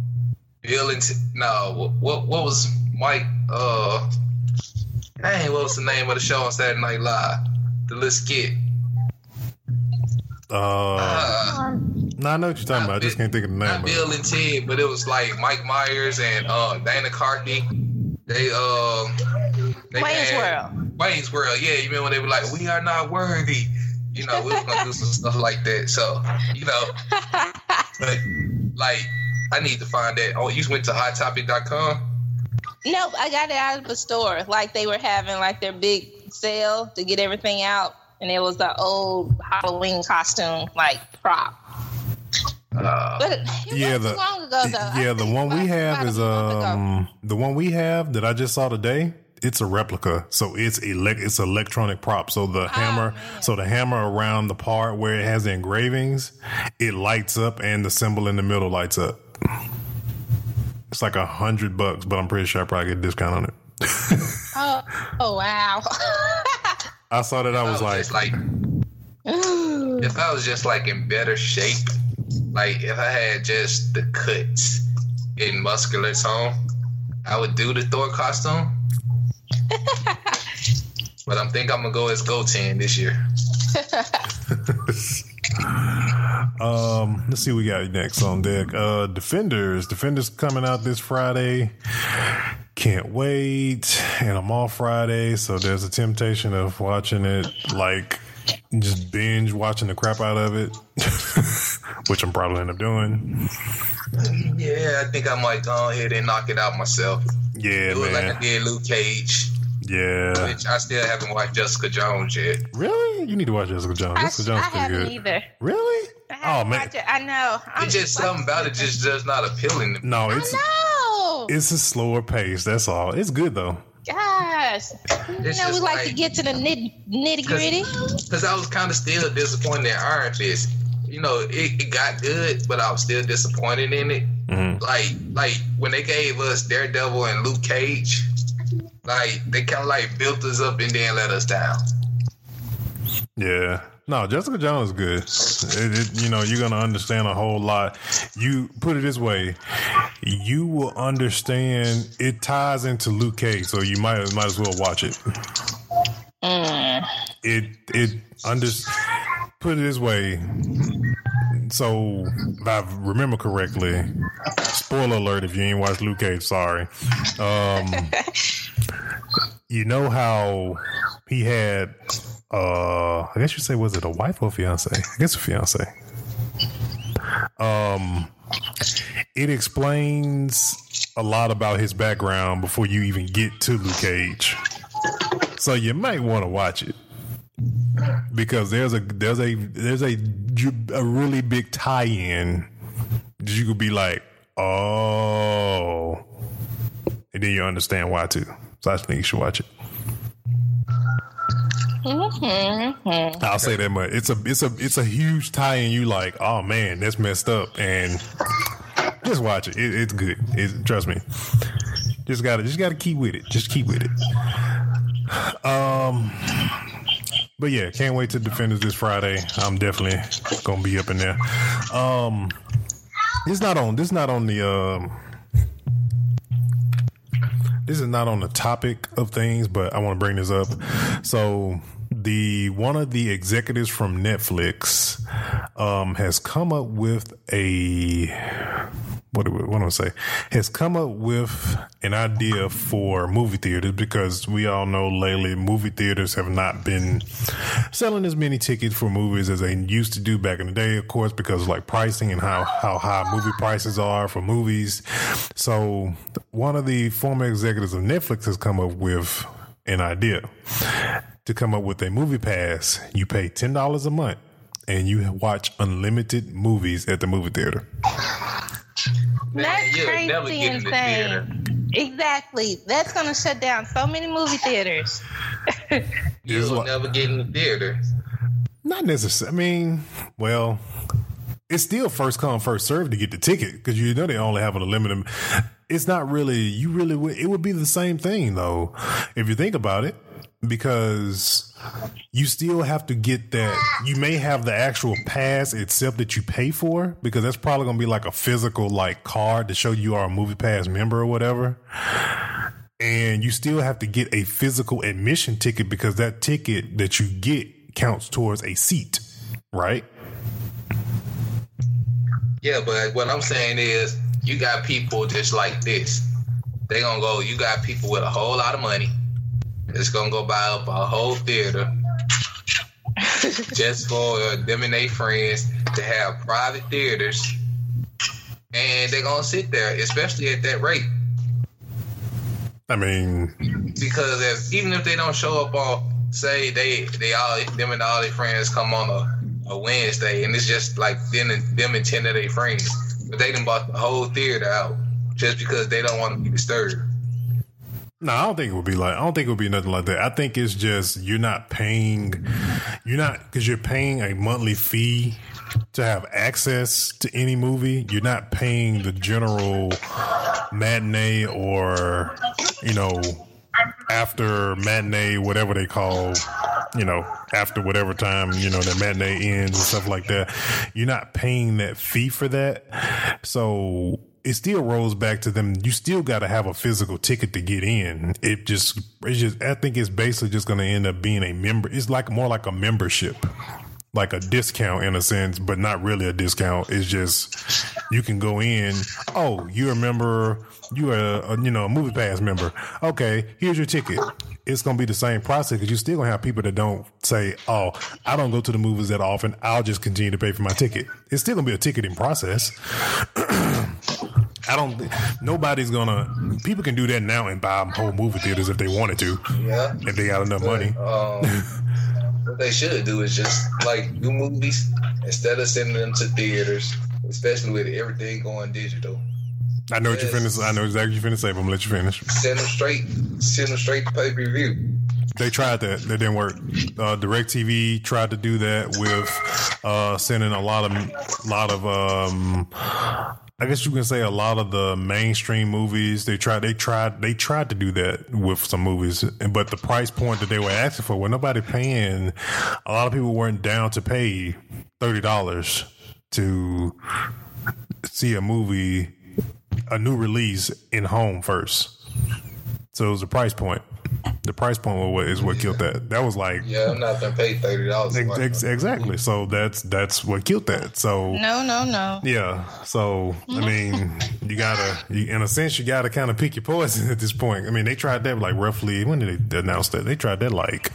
Bill and T- no what, what what was Mike uh dang what was the name of the show on Saturday Night Live the little skit. Uh, uh, no, I know what you're talking about. I just can't think of the name. not Bill and Ted but it was like Mike Myers and uh Dana Carvey they uh they Wayne's had- World. Wayne's World. Yeah you remember when they were like we are not worthy. You know we was gonna do some stuff like that. So you know but like I need to find that. Oh you just went to hottopic.com Nope, I got it out of the store. Like they were having like their big sale to get everything out, and it was the old Halloween costume like prop. Uh, But it Yeah, the long ago though. Yeah the one we have is um the one we have that I just saw today. It's a replica, so it's elect it's electronic prop. So the hammer, man. so the hammer around the part where it has the engravings, it lights up, and the symbol in the middle lights up. It's like a hundred bucks, but I'm pretty sure I probably get a discount on it. Oh, oh wow. I saw that I I was like, like, if I was just like in better shape, like if I had just the cuts in muscular tone, I would do the Thor costume. but I'm think I'm gonna go as Goten this year. Um, let's see what we got next on deck. Uh, Defenders. Defenders coming out this Friday. Can't wait. And I'm off Friday, so there's a temptation of watching it like just binge watching the crap out of it, which I'm probably end up doing. Yeah, I think I might go ahead and knock it out myself. Yeah, Do it like I man. did Luke Cage, Yeah. which I still haven't watched Jessica Jones yet. Really? You need to watch Jessica Jones. I, Jessica Jones I haven't good. either. Really? I Oh haven't man. it. I know. I'm It's just something about it just does not appealing to me. No, it's No, it's a slower pace. That's all. It's good though. gosh. You It's know, we just like, to get to the nit, nitty gritty. Because I was kind of still disappointed in Iron Fist. You know, it, it got good, but I was still disappointed in it. Mhm. Like, like when they gave us Daredevil and Luke Cage, like they kind of like built us up and then let us down. Yeah. No, Jessica Jones is good. It, it, you know, you're gonna understand a whole lot. You put it this way, you will understand. It ties into Luke Cage, so you might might as well watch it. Mm. It it under put it this way. So if I remember correctly, spoiler alert if you ain't watched Luke Cage, sorry. Um, you know how he had uh I guess you say was it a wife or fiance? I guess a fiance. Um it explains a lot about his background before you even get to Luke Cage. So you might want to watch it. Because there's a there's a there's a a really big tie-in that you could be like, oh, and then you understand why too. So I think you should watch it. I'll say that much. It's a it's a it's a huge tie in. You like, oh man, that's messed up, and just watch it. it it's good. It, trust me. Just gotta just gotta keep with it. Just keep with it. Um, but yeah, can't wait to Defenders this Friday. I'm definitely gonna be up in there. Um, it's not on. This is not on the um. This is not on the topic of things, but I want to bring this up. So the one of the executives from Netflix um, has come up with a what do, we, do I say? Has come up with an idea for movie theaters because we all know lately movie theaters have not been selling as many tickets for movies as they used to do back in the day, of course, because of like pricing and how, how high movie prices are for movies. So one of the former executives of Netflix has come up with an idea to come up with a movie pass. You pay ten dollars a month and you watch unlimited movies at the movie theater. That's crazy never the insane. Exactly. That's gonna shut down so many movie theaters. You'll never get in the theater. Not necessarily. I mean, well, it's still first come first serve to get the ticket because you know they only have a limited. It's not really. You really would. It would be the same thing though, if you think about it, because you still have to get that. You may have the actual pass itself that you pay for because that's probably going to be like a physical like card to show you are a movie pass member or whatever and you still have to get a physical admission ticket because that ticket that you get counts towards a seat, right? Yeah, but what I'm saying is, you got people just like this. They gonna go. You got people with a whole lot of money. It's gonna go buy up a whole theater just for uh, them and their friends to have private theaters, and they're gonna sit there, especially at that rate. I mean, Because if, even if they don't show up on, say they they all them and all their friends come on a, a Wednesday, and it's just like them and them and ten of their friends. But they done bought the whole theater out just because they don't want to be disturbed. No, I don't think it would be like. I don't think it would be nothing like that. I think it's just you're not paying. You're not because you're paying a monthly fee to have access to any movie. You're not paying the general matinee or you know after matinee, whatever they call. You know, after whatever time you know the matinee ends and stuff like that. You're not paying that fee for that. So it still rolls back to them. You still got to have a physical ticket to get in. It just, it's just, I think it's basically just going to end up being a member. It's like more like a membership, like a discount in a sense, but not really a discount. It's just you can go in. Oh, you're a member. You're a, a you know a movie pass member. Okay, here's your ticket. It's gonna be the same process because you're still gonna have people that don't say, "Oh, I don't go to the movies that often. I'll just continue to pay for my ticket." It's still gonna be a ticketing process. I don't. Nobody's gonna. People can do that now and buy whole movie theaters if they wanted to. Yeah. If they got enough money. Um, what they should do is just like do movies instead of sending them to theaters, especially with everything going digital. I know what you're finna. I know exactly what you're finna say, but I'm gonna let you finish. Send them straight. Send them straight to pay per view. They tried that. That didn't work. Uh, DirecTV tried to do that with uh, sending a lot of, a lot of. Um, I guess you can say a lot of the mainstream movies. They tried. They tried. They tried to do that with some movies, but the price point that they were asking for, well, nobody paying. A lot of people weren't down to pay thirty dollars to see a movie, a new release in home first. So it was a price point. The price point was what is what killed that. That was like Yeah, I'm not gonna pay thirty dollars. ex- ex- exactly. So that's that's what killed that. So No, no, no. yeah. So I mean, you gotta, you, in a sense, you gotta kind of pick your poison at this point. I mean, they tried that like roughly. When did they announce that? They tried that like.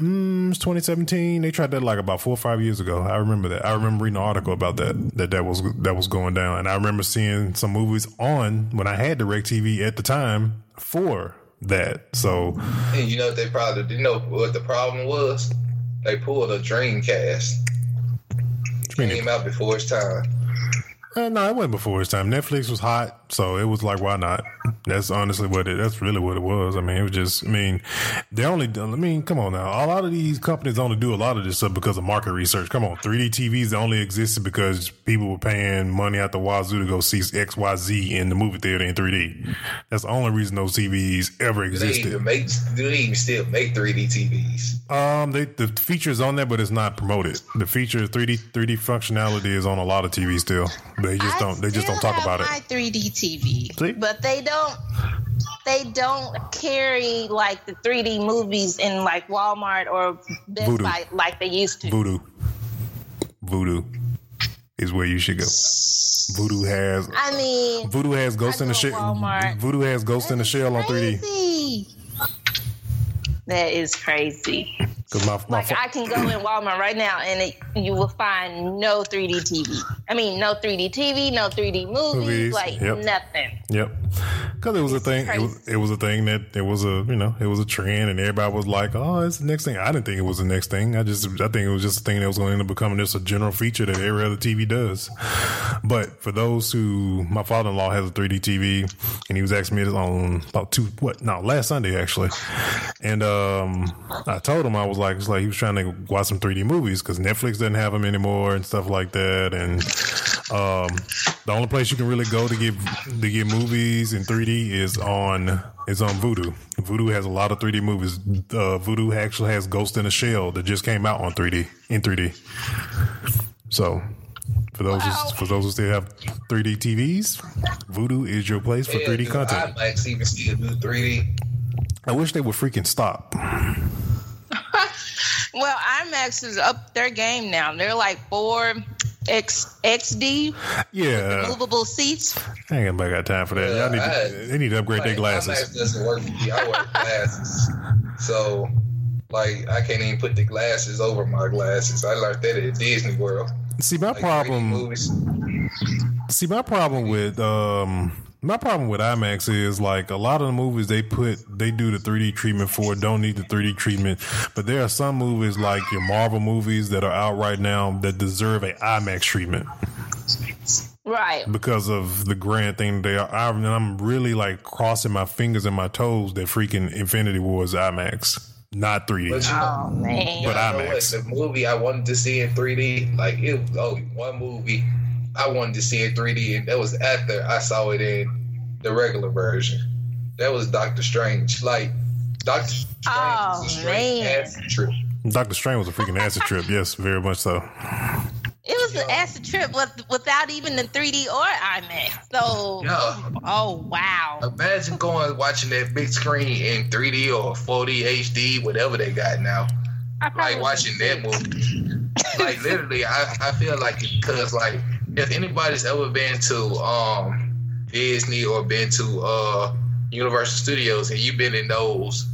Mm, it's 2017. They tried that like about four or five years ago. I remember that. I remember reading an article about that. That that was that was going down, and I remember seeing some movies on when I had Directv at the time for that. So And you know what they probably didn't know what the problem was. They pulled a Dreamcast. Came out before its time. Uh, no, it wasn't before its time. Netflix was hot, so it was like, why not? That's honestly what it. That's really what it was. I mean, it was just. I mean, they only. I mean, come on now. A lot of these companies only do a lot of this stuff because of market research. Come on, 3D TVs only existed because people were paying money out the wazoo to go see X Y Z in the movie theater in 3D. That's the only reason those TVs ever Do they existed. even make? They even still make 3D TVs? Um, they, the features on there, but it's not promoted. The feature 3D 3D functionality is on a lot of TVs still. They just I don't. They just don't talk have about it. 3D TV, See? but they don't. They don't carry like the 3D movies in like Walmart or Best Vudu. Buy like they used to. Vudu. Vudu is where you should go. Vudu has I mean, Vudu has Ghost in the Shell. Voodoo has Ghost in the Shell on 3D. That is crazy. Because my my Like fa- I can go in Walmart right now and it, you will find no 3D TV. I mean, no 3D TV, no 3D movies, Movies, like yep. nothing. Yep. Because it was a thing. It was, it was a thing that it was a you know it was a trend, and everybody was like, "Oh, it's the next thing." I didn't think it was the next thing. I just I think it was just a thing that was going to end up becoming just a general feature that every other TV does. But for those who, my father in law has a 3D TV, and he was asking me this on about two what no last Sunday actually, and um I told him I was like it's like he was trying to watch some 3D movies because Netflix doesn't have them anymore and stuff like that, and um, the only place you can really go to get to get movies in 3D is on is on Vudu. Vudu has a lot of 3D movies. Uh, Vudu actually has Ghost in a Shell that just came out on 3D in 3D. So for those who, for those who still have 3D TVs, Vudu is your place for Yeah, 3D dude, content. IMAX even still do 3D. I wish they would freaking stop. Well, IMAX is up their game now. They're like four X XD Yeah, movable seats. I ain't nobody got time for that. Y'all need to, they need to upgrade their Like, glasses. IMAX doesn't work for me. I wear glasses, so like I can't even put the glasses over my glasses. I learned that at Disney World. See, my Like problem. movies. See, my problem with um my problem with IMAX is like a lot of the movies they put they do the 3D treatment for don't need the 3D treatment, but there are some movies like your Marvel movies that are out right now that deserve a IMAX treatment Right. because of the grand thing they are. I, and I'm really like crossing my fingers and my toes that freaking Infinity War is IMAX, not 3D. But you know, Oh man. But I know what, IMAX. the movie I wanted to see in 3D, like it was only one movie I wanted to see in 3D, and that was after I saw it in the regular version. That was Doctor Strange. Like Doctor Strange Oh, was a straight man. acid trip. Doctor Strange was a freaking acid trip. Yes, very much so. It was an acid trip with, without even the 3D or IMAX. So, Yeah. oh wow. Imagine going watching that big screen in 3D or 4D HD, whatever they got now. I probably Like watching that movie. like literally, I, I feel like because like if anybody's ever been to um Disney or been to uh Universal Studios and you've been in those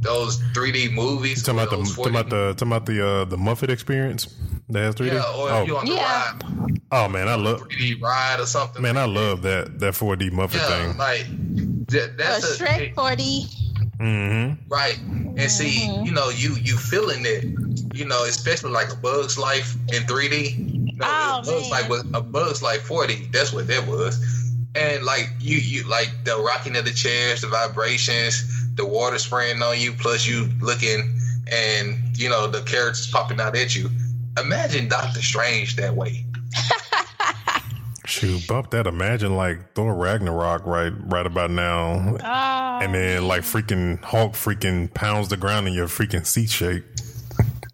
those 3D movies, You talking about the those talking about the talking about the uh, the Muppet experience that has 3D. yeah, or if you're oh, on the Yeah. ride, oh man, I love 3D ride or something. man, I love that that 4D Muppet yeah, thing. like that, a that's a, Shrek 4D. Mm-hmm. Right. And see, Mhm. you know, you you feeling it, you know, especially like a Bug's Life in 3D. No, Oh, a Bug's man. Life was a Bug's Life 4D. That's what that was. And like you you like the rocking of the chairs, the vibrations, the water spraying on you, plus you looking and you know the characters popping out at you. Imagine Doctor Strange that way. Shoot, bump that. Imagine like Thor Ragnarok right right about now, Oh, and then like freaking Hulk freaking pounds the ground in your freaking seat shake.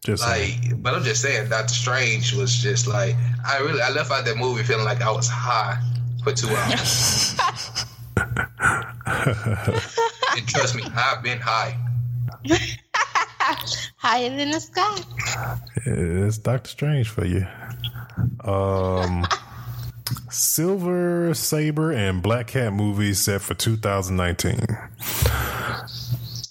Just saying. Like, but I'm just saying, Doctor Strange was just like I really I left out that movie feeling like I was high for two hours. and trust me, I've been high. higher than the sky. It's Doctor Strange for you. Um, Silver Sable and Black Cat movies set for 2019.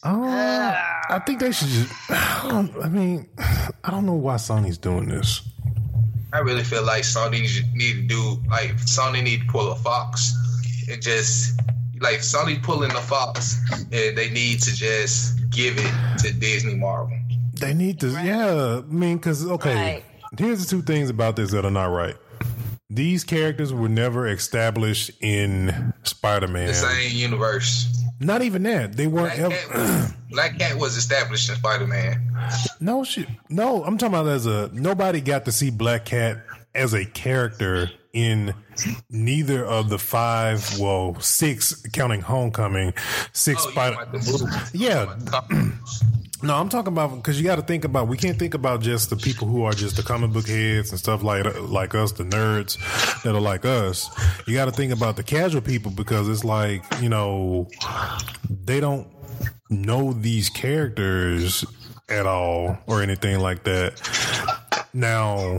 Uh, I think they should just. I, I mean, I don't know why Sony's doing this. I really feel like Sony need to do like Sony need to pull a Fox and just like Sony pulling the Fox and they need to just give it to Disney Marvel. They need to, yeah. I mean, because okay, Right. here's the two things about this that are not right. These characters were never established in Spider-Man. The same universe. Not even that. They weren't Black ever. Cat, was, Black Cat was established in Spider Man. No shit. No, I'm talking about as a nobody got to see Black Cat as a character in neither of the five, well, six counting Homecoming, six Oh, Spider. talking about the movies. Yeah. You talking about the comics. No, I'm talking about because you got to think about. We can't think about just the people who are just the comic book heads and stuff like like us, the nerds that are like us. You got to think about the casual people because it's like you know they don't know these characters at all or anything like that. Now,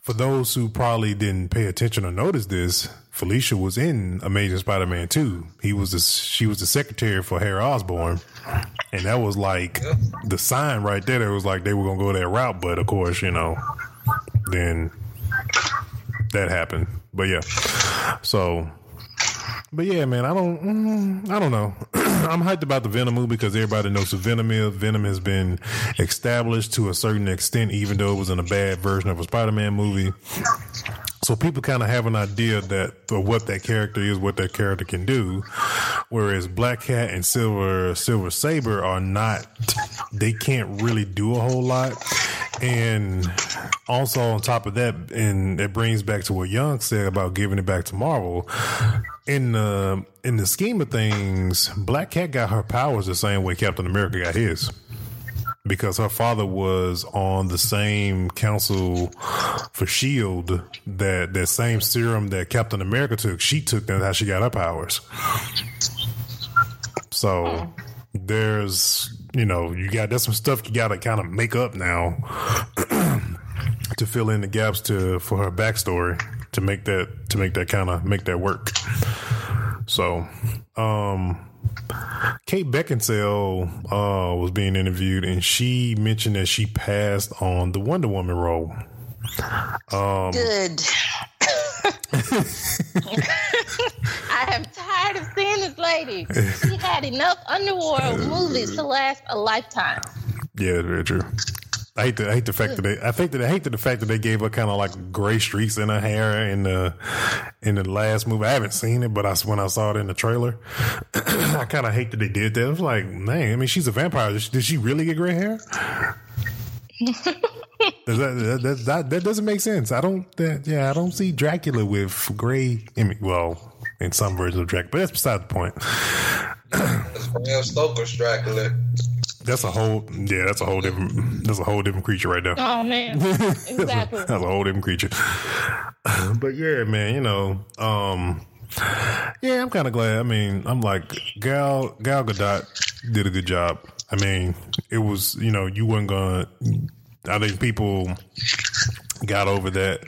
for those who probably didn't pay attention or notice this, Felicia was in Amazing Spider-Man 2. He was the, she was the secretary for Harry Osborn. And that was like the sign right there. It was like they were to go that route. But of course, you know, then that happened. But yeah. So, but yeah, man, I don't, mm, I don't know. I'm hyped about the Venom movie because everybody knows who Venom is. Venom has been established to a certain extent, even though it was in a bad version of a Spider-Man movie. So people kind of have an idea that of what that character is, what that character can do. Whereas Black Cat and Silver Silver Sable are not, they can't really do a whole lot. And also on top of that, and it brings back to what Young said about giving it back to Marvel. In the in the scheme of things, Black Cat got her powers the same way Captain America got his because her father was on the same council for Shield that that same serum that Captain America took. She took that's how she got her powers. So there's you know you got there's some stuff you got to kind of make up now to fill in the gaps to for her backstory to make that to make that kind of make that work. So, um, Kate Beckinsale uh, was being interviewed, and she mentioned that she passed on the Wonder Woman role. Good. I am tired of seeing this lady. She had enough underworld movies to last a lifetime. Yeah, very true. I hate the I hate the fact that they I think that I hate the fact that they gave her kind of like gray streaks in her hair in the in the last movie. I haven't seen it, but I when I saw it in the trailer, I kind of hate that they did that. I was like, man, I mean, she's a vampire. Did she, did she really get gray hair? That, that, that, that that doesn't make sense. I don't. That, yeah, I don't see Dracula with gray. I mean, well, in some versions of Dracula, but that's beside the point. That's Bram Stoker's Dracula. That's a whole. Yeah, that's a whole different. That's a whole different creature right there. Oh man, exactly. That's a whole different creature. But yeah, man, you know, um, yeah, I'm kind of glad. I mean, I'm like Gal Gal Gadot did a good job. I mean, it was you know you weren't gonna. I think people got over that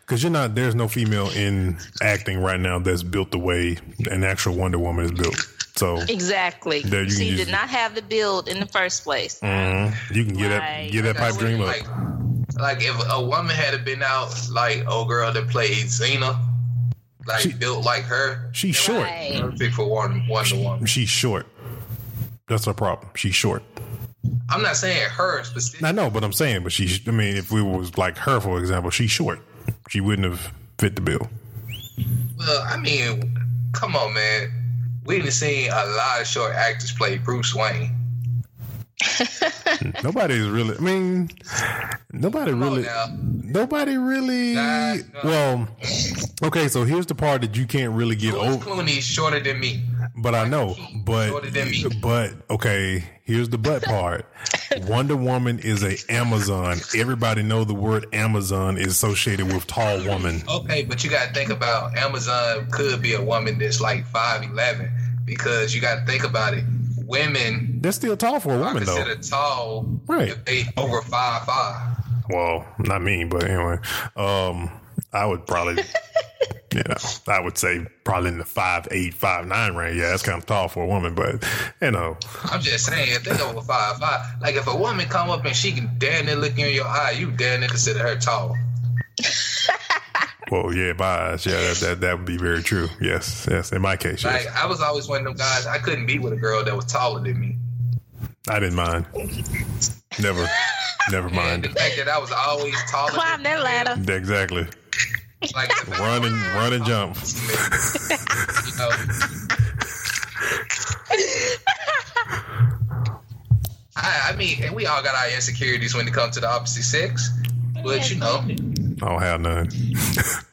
because you're not. There's no female in acting right now that's built the way an actual Wonder Woman is built. So Exactly. There you She use- did not have the build in the first place. mhm, you can get that get that pipe dream up. Like, like if a woman had been out, like old girl that played Xena, like She- built like her, She's short. Right. perfect for one Wonder Woman. She's short. That's her problem. She's short. I'm not saying her specifically. I know, but I'm saying, but she. I mean, if we was like her, for example, she's short. She wouldn't have fit the bill. Well, I mean, come on, man. We done seen a lot of short actors play Bruce Wayne. Nobody's really. I mean, nobody Come really. Nobody really. Nah. Well, okay. So here's the part that you can't really get George over. Clooney's shorter than me. But I know. But Shorter than me. but okay. Here's the but part. Wonder Woman is a Amazon. Everybody know the word Amazon is associated with tall woman. Okay, but you got to think about Amazon could be a woman that's like five eleven because you got to think about it. Women They're still tall for a are woman though. considered tall Right. if they over five five. Well, not me, but anyway, um, I would probably, you know, I would say probably in the five eight, five nine range. Yeah, that's kind of tall for a woman, but you know, I'm just saying if they over five five, like if a woman come up and she can damn near look in your eye, you damn near consider her tall. well, yeah, by eyes, yeah, that, that that would be very true. Yes, yes, in my case, yes, I was always one of them guys. I couldn't be with a girl that was taller than me. I didn't mind. Never, never And mind. the fact that I was always taller, Climb than that ladder. Exactly. like if I- Run and run and jump. you know. I, I mean, and we all got our insecurities when it comes to the opposite sex, but you know, I don't have none.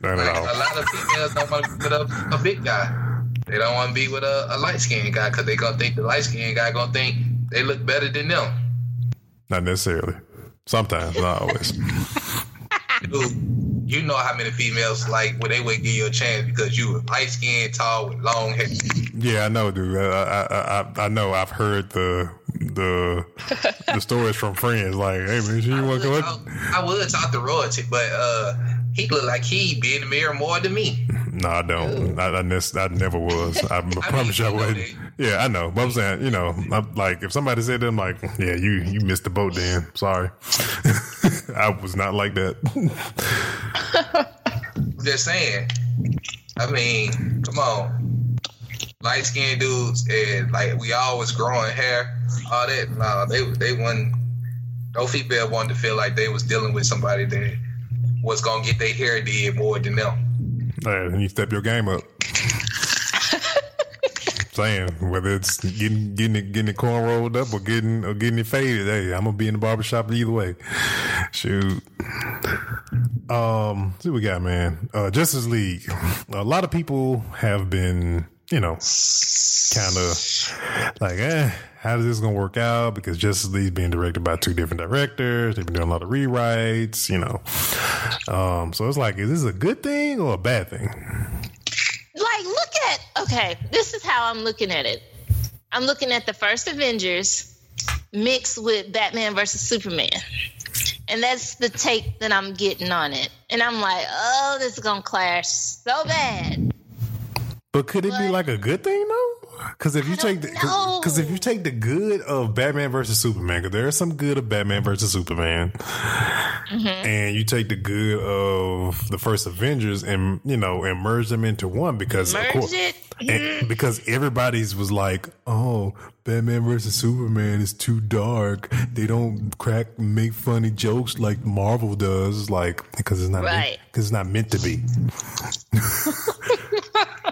none like at a lot of females don't want to be with a, a big guy. They don't want to be with a, a light skinned guy because they gonna think the light skinned guy gonna think they look better than them. Not necessarily. Sometimes, not always. Dude, you know how many females like when they would give you a chance because you were light skinned, tall, with long hair. Yeah, I know, dude. I, I, I, I know. I've heard the the the stories from friends. Like, hey man, you I want to talk, I would talk to royalty, but uh, he look like he be in the mirror more than me. No, I don't. I, I, I never was. I, promise you I you would. that. Yeah, I know. But I'm saying, you know, I'm like if somebody said that, I'm like, yeah, you you missed the boat. Then sorry, I was not like that. Just saying. I mean, come on. Light skinned dudes and like we all was growing hair, all that. Nah, they they wouldn't no female wanted to feel like they was dealing with somebody that was gonna get their hair did more than them. Hey, you step your game up. saying whether it's getting getting it getting it corn rolled up or getting or getting it faded. Hey, I'm gonna be in the barbershop either way. Shoot. Um, see what we got, man. Uh, Justice League. A lot of people have been, you know, kind of like, eh, how is this gonna work out? Because Justice League being directed by two different directors. They've been doing a lot of rewrites, you know. Um, so it's like, is this a good thing or a bad thing? Like, look at okay. This is how I'm looking at it. I'm looking at the first Avengers mixed with Batman versus Superman. And that's the take that I'm getting on it. And I'm like, oh, this is gonna clash so bad. But could it be like a good thing though? Because if you take the because if you take the good of Batman versus Superman, because there is some good of Batman versus Superman, and you take the good of the first Avengers and you know and merge them into one because of course, it. and because everybody's was like, oh, Batman versus Superman is too dark. They don't crack, make funny jokes like Marvel does, like because it's not Right. because it's not meant to be.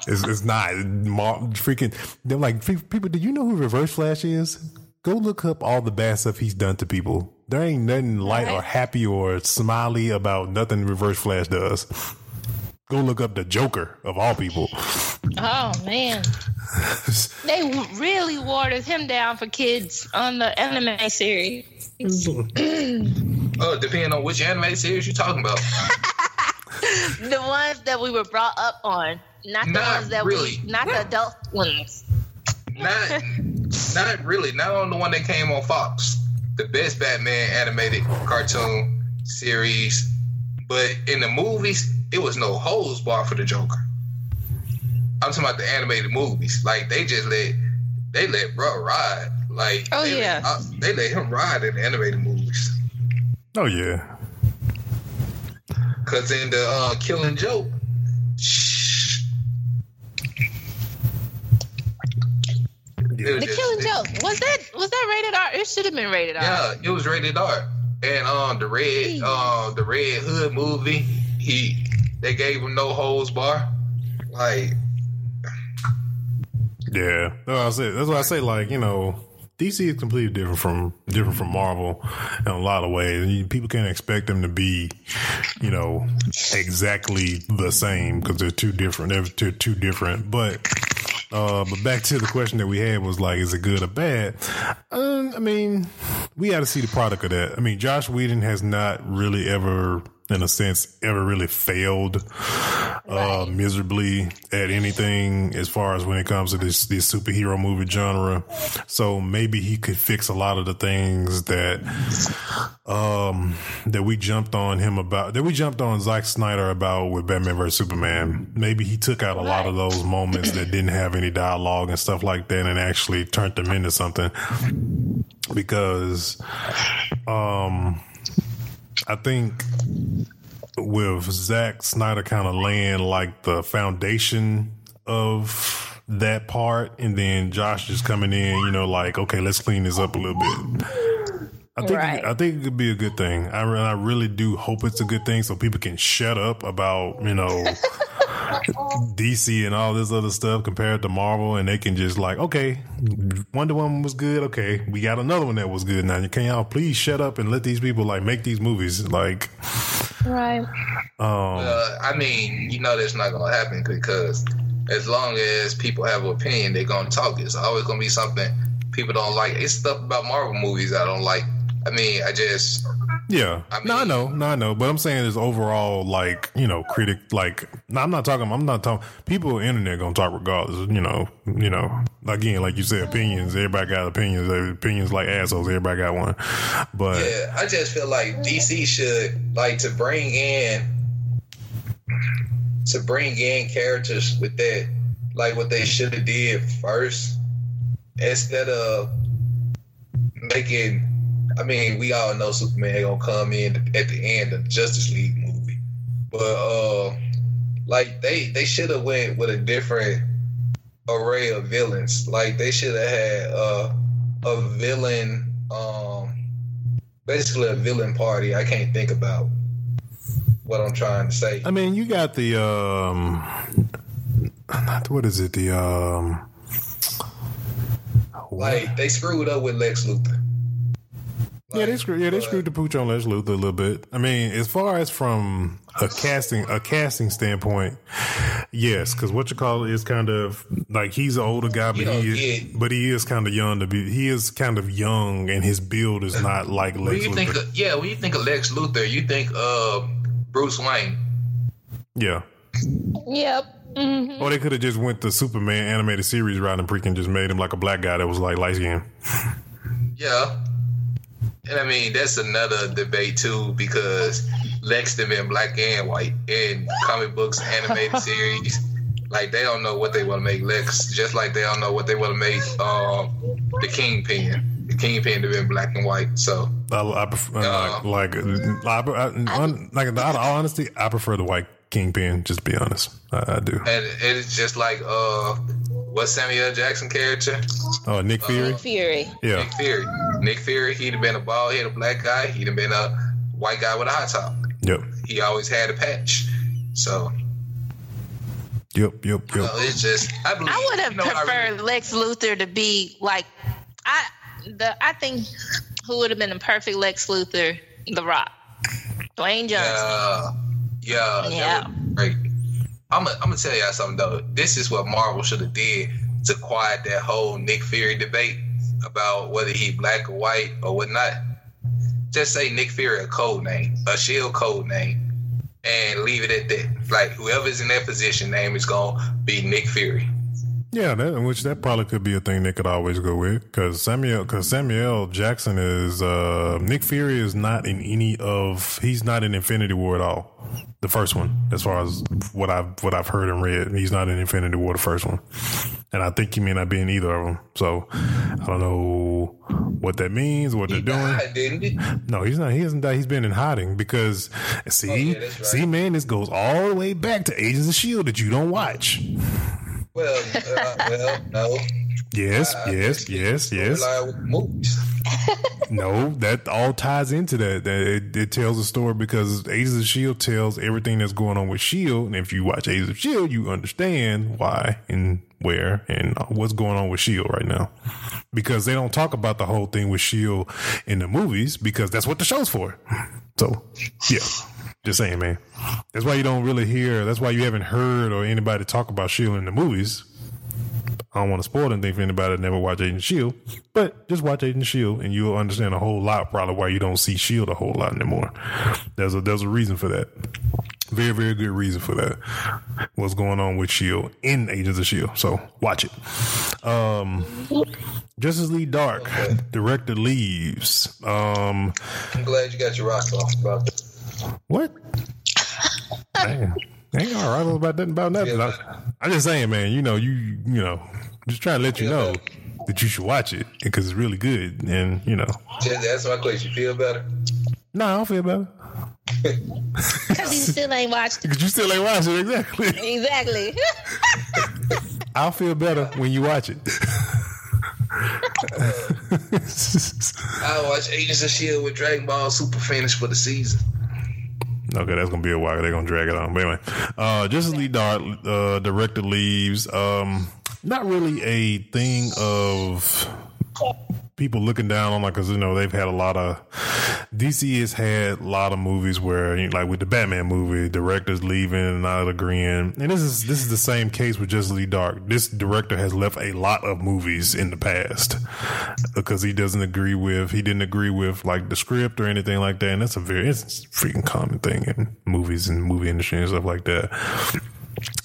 it's, it's not Mar- freaking. They're like people. Do you know who Reverse Flash is? Go look up all the bad stuff he's done to people. There ain't nothing light or happy or smiley about nothing Reverse Flash does. Go look up the Joker of all people. Oh man, they really watered him down for kids on the anime series. Oh, depending on which anime series you're talking about. The ones that we were brought up on, not the Not ones that really. we, not the adult ones. Not, not really. Not on the one that came on Fox. The best Batman animated cartoon series, but in the movies, it was no holds bar for the Joker. I'm talking about the animated movies. Like they just let they let bro ride. Like Oh, they yeah. let, uh, they let him ride in the animated movies. Oh yeah, Cause in the uh, Killing Joke, shh, The Killing Joke was that was that rated R? It should have been rated R. Yeah, it was rated R. And um, the red, um, the Red Hood movie, he they gave him no holds bar. Like, yeah. That's what I say. That's what I say. Like you know, DC is completely different from different from Marvel in a lot of ways. People can't expect them to be, you know, exactly the same because they're too different. They're too, too different. But uh, but back to the question that we had was like, is it good or bad? Um, I mean, we got to see the product of that. I mean, Josh Whedon has not really ever, in a sense, ever really failed uh, miserably at anything as far as when it comes to this this superhero movie genre. So maybe he could fix a lot of the things that um that we jumped on him about that we jumped on Zack Snyder about with Batman vs Superman. Maybe he took out a lot of those moments that didn't have any dialogue and stuff like that and actually turned them into something because um I think with Zack Snyder kind of laying like the foundation of that part, and then Josh just coming in, you know, like okay, let's clean this up a little bit. I think Right. I think it could be a good thing. I, I really do hope it's a good thing, so people can shut up about you know DC and all this other stuff compared to Marvel, and they can just like, okay, Wonder Woman was good. Okay, we got another one that was good. Now, can y'all please shut up and let these people like make these movies? Like, Right. uh, I mean, you know that's not gonna happen because as long as people have an opinion, they're gonna talk. It's always gonna be something people don't like. It's stuff about Marvel movies I don't like. I mean, I just Yeah. I no, I know, no, I know. But I'm saying is overall, like, you know, critic, like, no, I'm not talking, I'm not talking, people on the internet gonna talk regardless, you know, you know, again, like you said, opinions, everybody got opinions, opinions like assholes, everybody got one. But, Yeah, I just feel like DC should like to bring in to bring in characters with that, like what they should have did first, instead of making. I mean, we all know Superman gonna come in at the end of Justice League movie, but uh, like they they should have went with a different array of villains. Like they should have had uh, a villain. Um, basically a villain party. I can't think about what I'm trying to say. I mean, you got the, um, not, what is it, the, um, Like they screwed up with Lex Luthor. Yeah, they screwed. Yeah, they Like, screwed the pooch on Lex Luthor a little bit. I mean, as far as from a casting a casting standpoint, yes, because what you call it is kind of like he's an older guy, but he is, but he is kind of young to be. He is kind of young, and his build is not like When Lex you think, Luthor. of, yeah, when you think of Lex Luthor, you think of Bruce Wayne. yeah, Yep. hmm or they could have just went the Superman animated series route and freaking just made him like a black guy that was like light skinned. Yeah. And I mean that's another debate too because Lex them in black and white in comic books animated series. Like they don't know what they want to make Lex, just like they don't know what they want to make um, the Kingpin. the Kingpin to been black and white. So I, I prefer Uh, like like I, I, un- like in all honesty, I prefer the white kingpin. Just to be honest, I, I do. and it's just like uh, what Samuel Jackson character? Oh, Nick Fury. Fury. Yeah, Nick Fury. Nick Fury. He'd have been a bald headed black guy. He'd have been a white guy with a high top. yep, He always had a patch. So yep, yep, yep. know, it's just I believe. I would have you know, preferred really- Lex Luthor to be like I the I think who would have been a perfect Lex Luthor, The Rock. Dwayne Johnson. Yeah, yeah, Yeah. that would be great. I'm gonna I'm gonna tell y'all something though. This is what Marvel should have did to quiet that whole Nick Fury debate about whether he black or white or whatnot. Just say Nick Fury a code name, a shield code name, and leave it at that. Like whoever's in that position name is gonna be Nick Fury. Yeah, that, which that probably could be a thing they could always go with because Samuel, because Samuel Jackson is uh Nick Fury is not in any of he's not in Infinity War at all. The first one, as far as what I've what I've heard and read, he's not in Infinity War. The first one, and I think he may not be in either of them. So I don't know what that means, what they're doing. died, didn't he? No, he's not. He hasn't died. He's been in hiding because see, Oh, yeah, right. see, man, this goes all the way back to Agents of Shield that you don't watch. Well, uh, well, no. Yes, I yes, yes, yes. movies. No, that all ties into that. That it, it tells a story because Agents of Shield tells everything that's going on with Shield, and if you watch Agents of Shield, you understand why and where and what's going on with Shield right now. Because they don't talk about the whole thing with Shield in the movies because that's what the show's for. So, yeah. Just saying, man. That's why you don't really hear. That's why you haven't heard or anybody talk about Shield in the movies I don't want to spoil anything for anybody that never watched Agent Shield, but just watch Agent Shield and you'll understand a whole lot probably why you don't see Shield a whole lot anymore. There's a there's a reason for that. Very very good reason for that. What's going on with Shield in Agents of Shield? So watch it. Um, Justice League Dark director leaves. Um, I'm glad you got your rocks off about that. What? Damn. Ain't all right about that about nothing. I, I'm just saying, man. You know, you you know, just trying to let you know that you should watch it because it's really good. And you know, Just answer my question. You feel better? no, I don't feel better Because you still ain't watched it. because you still ain't watching it exactly. Exactly. I'll feel better when you watch it. I watch Agents of Shield with Dragon Ball Super finish for the season. Okay, that's gonna be a while. They're gonna drag it on. But anyway, uh, Justice League uh, director leaves. Um, not really a thing of people looking down on like because you know they've had a lot of DC has had a lot of movies where like with the Batman movie, directors leaving and not agreeing, and this is this is the same case with Justice League Dark. This director has left a lot of movies in the past because he doesn't agree with he didn't agree with like the script or anything like that, and that's a very it's a freaking common thing in movies and movie industry and stuff like that.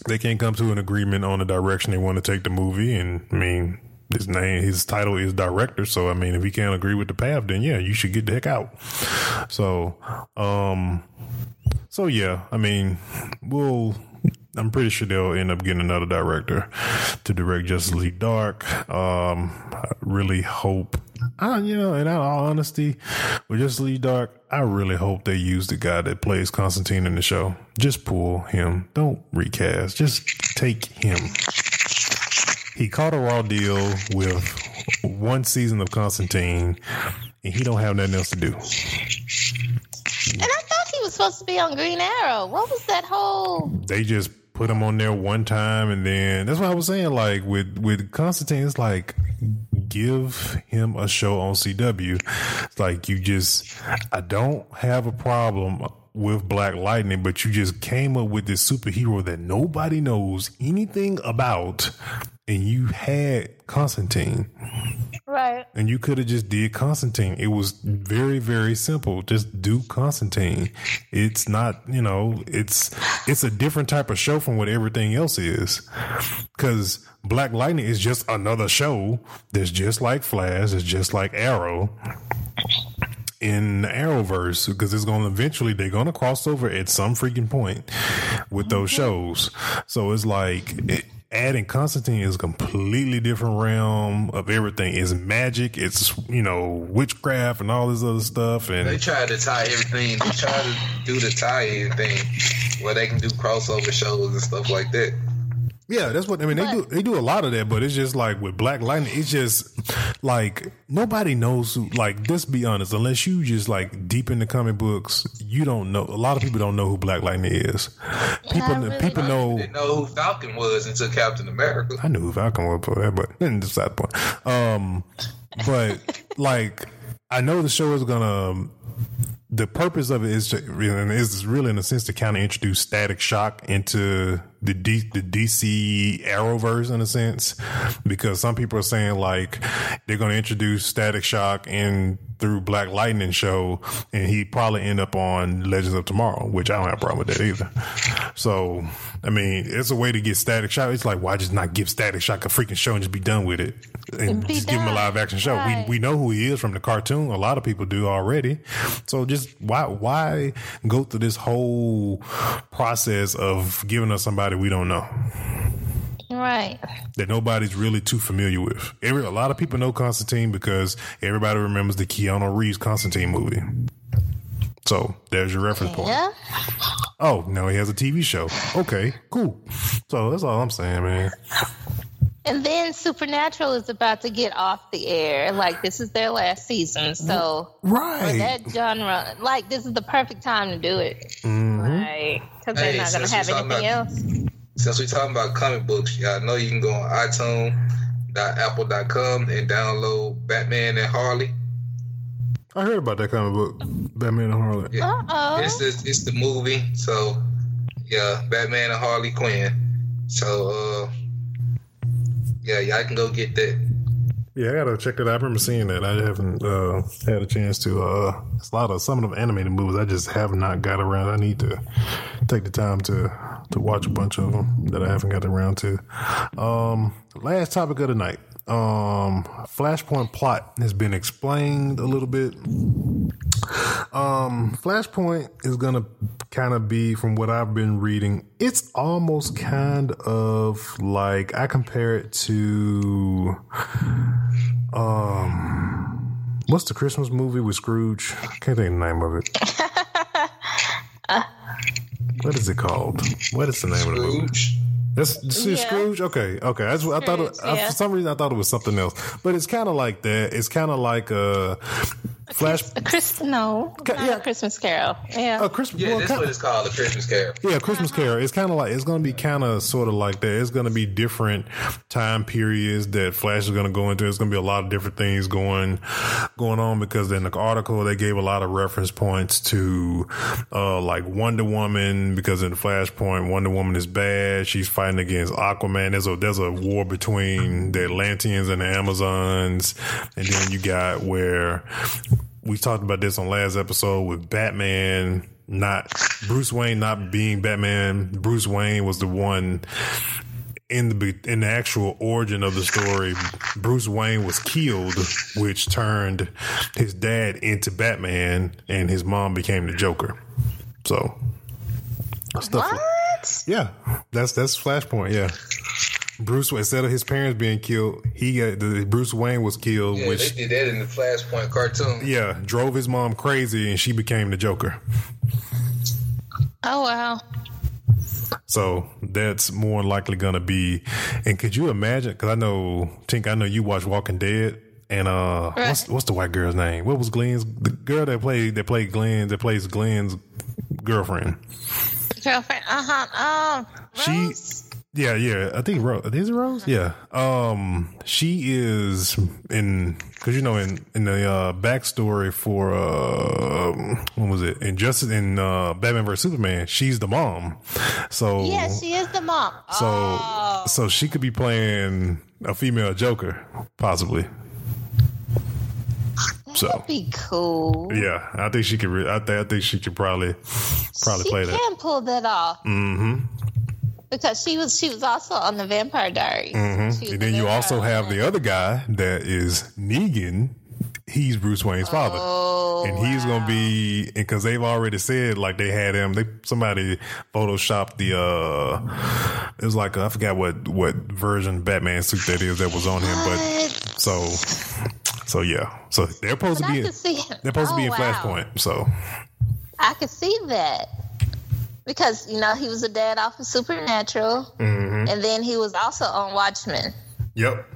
They can't come to an agreement on the direction they want to take the movie, and I mean his name, his title is director. So I mean, if he can't agree with the path, then yeah, you should get the heck out. So, um, so yeah, I mean, we'll. I'm pretty sure they'll end up getting another director to direct Justice League Dark. Um, I really hope. I, you know, in all honesty, with Justice League Dark, I really hope they use the guy that plays Constantine in the show. Just pull him. Don't recast. Just take him he caught a raw deal with one season of Constantine, and he don't have nothing else to do. And I thought he was supposed to be on Green Arrow. What was that whole? They just put him on there one time, and then that's what I was saying. Like with with Constantine, it's like give him a show on CW. It's like you just, I don't have a problem with Black Lightning, but you just came up with this superhero that nobody knows anything about, and you had Constantine. Right. and you could have just did Constantine. It was very, very simple. Just do Constantine. It's not, you know, it's it's a different type of show from what everything else is. Because Black Lightning is just another show that's just like Flash, it's just like Arrow in the Arrowverse because it's going to eventually they're going to cross over at some freaking point with those mm-hmm. shows. So it's like it, adding Constantine is a completely different realm of everything. It's magic. It's you know witchcraft and all this other stuff. And they try to tie everything. They try to do the tie-in thing where they can do crossover shows and stuff like that. Yeah, that's what I mean. They do they do a lot of that, but it's just like with Black Lightning, it's just like nobody knows who. Like, let's be honest, unless you just like deep in the comic books, you don't know. A lot of people don't know who Black Lightning is. People I really people know. Didn't know who Falcon was until Captain America. I knew who Falcon was for that, but then that's that point. Um, but like, I know the show is gonna. The purpose of it is to, and is really in a sense to kind of introduce Static Shock into the D, the DC Arrowverse in a sense, because some people are saying like they're going to introduce Static Shock in through Black Lightning show, and he probably end up on Legends of Tomorrow, which I don't have a problem with that either. So, I mean, it's a way to get Static Shock. It's like why just not give Static Shock a freaking show and just be done with it, and just give him a live action show. Right. We we know who he is from the cartoon. A lot of people do already. So just why why go through this whole process of giving us somebody we don't know Right. that nobody's really too familiar with. Every a lot of people know Constantine because everybody remembers the Keanu Reeves Constantine movie. So there's your reference point. Yeah. Oh, now he has a TV show. Okay, cool. So that's all I'm saying, man. And then Supernatural is about to get off the air. Like this is their last season, so right. for that genre, like this is the perfect time to do it. Mm-hmm. Right? Because they're not going to have anything about- else. Since we're talking about comic books, y'all know you can go on iTunes.apple.com and download Batman and Harley. I heard about that comic book, Batman and Harley. Yeah. Uh-oh. It's the, it's the movie. So, yeah, Batman and Harley Quinn. So, uh, yeah, y'all can go get that. Yeah, I gotta check it out. I remember seeing that. I haven't uh, had a chance to. Uh, it's a lot of some of the animated movies I just have not got around. I need to take the time to to watch a bunch of them that I haven't got around to. Um, last topic of the night. Um, Flashpoint plot has been explained a little bit. Um, Flashpoint is gonna kind of be, from what I've been reading, it's almost kind of like I compare it to, um, what's the Christmas movie with Scrooge? I can't think of the name of it. what is it called? What is the name of the movie? That's Yeah. Scrooge. Okay, okay. That's what I thought. It, Scrooge, I, for some reason, I thought it was something else. But it's kind of like that. It's kind of like a flash. A Chris, no, Ca- not yeah. a Christmas Carol. Yeah. A Christmas. Carol. Yeah, well, that's kind- what it's called, the Christmas Carol. yeah, Christmas Carol. It's kind of like it's going to be kind of sort of like that. It's going to be different time periods that Flash is going to go into. It's going to be a lot of different things going going on because in the article they gave a lot of reference points to uh like Wonder Woman because in Flashpoint Wonder Woman is bad. She's fighting against Aquaman. There's a there's a war between the Atlanteans and the Amazons, and then you got where we talked about this on last episode with Batman not Bruce Wayne not being Batman. Bruce Wayne was the one in the in the actual origin of the story. Bruce Wayne was killed, which turned his dad into Batman, and his mom became the Joker. So stuff. what? Yeah, that's that's Flashpoint. Yeah. Bruce, instead of his parents being killed, he got the Bruce Wayne was killed, Yeah, which they did that in the Flashpoint cartoon. yeah, drove his mom crazy and she became the Joker. Oh wow. So that's more likely going to be. And could you imagine? Because I know, Tink, I know you watch Walking Dead. And uh, what's what's the white girl's name? What was Glenn's the girl that played that played Glenn that plays Glenn's girlfriend? Girlfriend. Uh huh. Oh. She, Rose? Yeah, yeah. I think Rose. Is it Rose? Yeah. Um, she is in because you know in in the uh, backstory for uh, when was it? In Justice in uh, Batman vs Superman, she's the mom. So Yeah, she is the mom. So oh. so she could be playing a female Joker, possibly. So That'd be cool. yeah, I think she could. Re- I, th- I think she could probably probably she play that. She can pull that off. Mm-hmm. Because she was she was also on the Vampire Diaries. Mm-hmm. And then the you also have the other guy that is Negan he's Bruce Wayne's father. Oh, and he's gonna be because they've already said like they had him. They somebody photoshopped the uh, it was like I forgot what what version Batman suit that is that was on him, but so so yeah, so they're supposed But to be in, they're supposed to be oh, in wow. Flashpoint. So I can see that because you know he was a dad off of Supernatural, Mm-hmm. and then he was also on Watchmen. yep,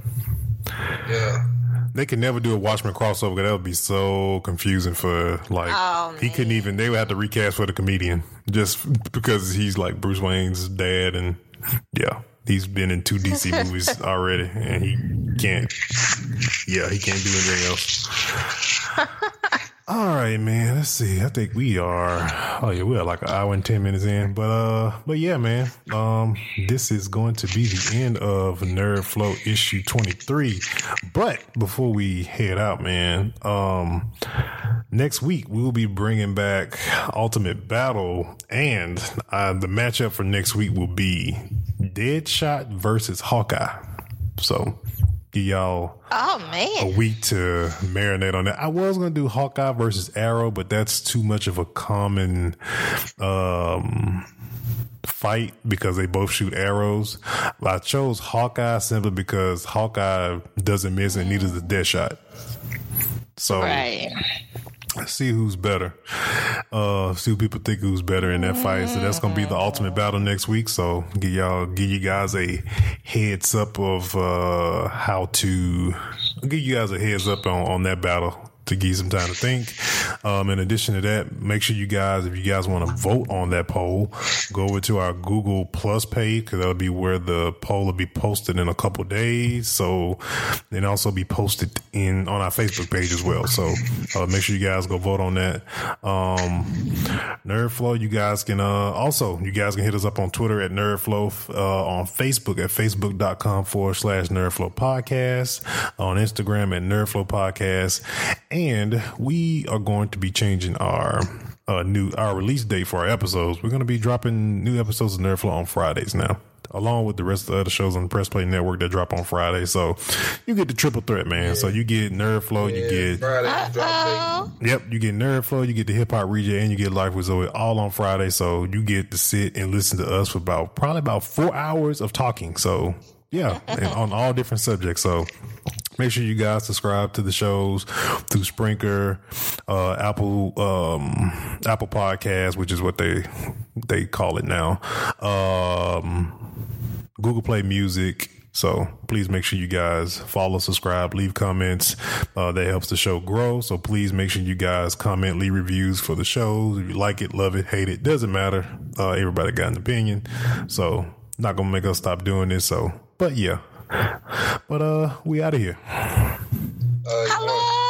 Yeah. they could never do a Watchmen crossover. That would be so confusing for like Oh, he couldn't even. They would have to recast for the comedian just because he's like Bruce Wayne's dad, and yeah, he's been in two DC movies already, and he can't. Yeah, he can't do anything else. All right, man. Let's see. I think we are. Oh yeah, we are like an hour and ten minutes in. But uh, but yeah, man. Um, this is going to be the end of Nerd Flow issue twenty three. But before we head out, man, um, next week we will be bringing back Ultimate Battle, and uh, the matchup for next week will be Deadshot versus Hawkeye. So. Give y'all Oh man a week to marinate on that. I was gonna do Hawkeye versus Arrow, but that's too much of a common um fight because they both shoot arrows. I chose Hawkeye simply because Hawkeye doesn't miss and neither does Deadshot. So right? See who's better. Uh, see what people think who's better in that fight. So that's gonna be the ultimate battle next week. So give y'all, give you guys a heads up of uh how to give you guys a heads up on on that battle to give some time to think. Um, in addition to that, make sure you guys, if you guys want to vote on that poll, go over to our Google Plus page because that'll be where the poll will be posted in a couple days. So, and also be posted in on our Facebook page as well. So, uh, make sure you guys go vote on that. Um, Nerdflow, you guys can uh, also you guys can hit us up on Twitter at Nerdflow, uh, on Facebook at facebook.com forward slash Nerdflow podcast, on Instagram at Nerdflow podcast, and we are going to be changing our uh, new our release date for our episodes. We're going to be dropping new episodes of Nerdflow on Fridays now. Along with the rest of the other shows on the Press Play Network that drop on Friday. So you get the triple threat, man. So you get Nerdflow, you get Friday drop date. Yep, you get Nerd Flow, you get the Hip Hop Reject, and you get Life with Zoe all on Friday. So you get to sit and listen to us for about probably about four hours of talking. So yeah, and on all different subjects. So make sure you guys subscribe to the shows through Spreaker, uh, Apple, um, Apple Podcast, which is what they they call it now. Um, Google Play Music. So please make sure you guys follow, subscribe, leave comments. Uh, that helps the show grow. So please make sure you guys comment, leave reviews for the shows. If you like it, love it, hate it, doesn't matter. Uh, everybody got an opinion. So not gonna make us stop doing this. So, but yeah, but uh, we out of here. Uh, hello.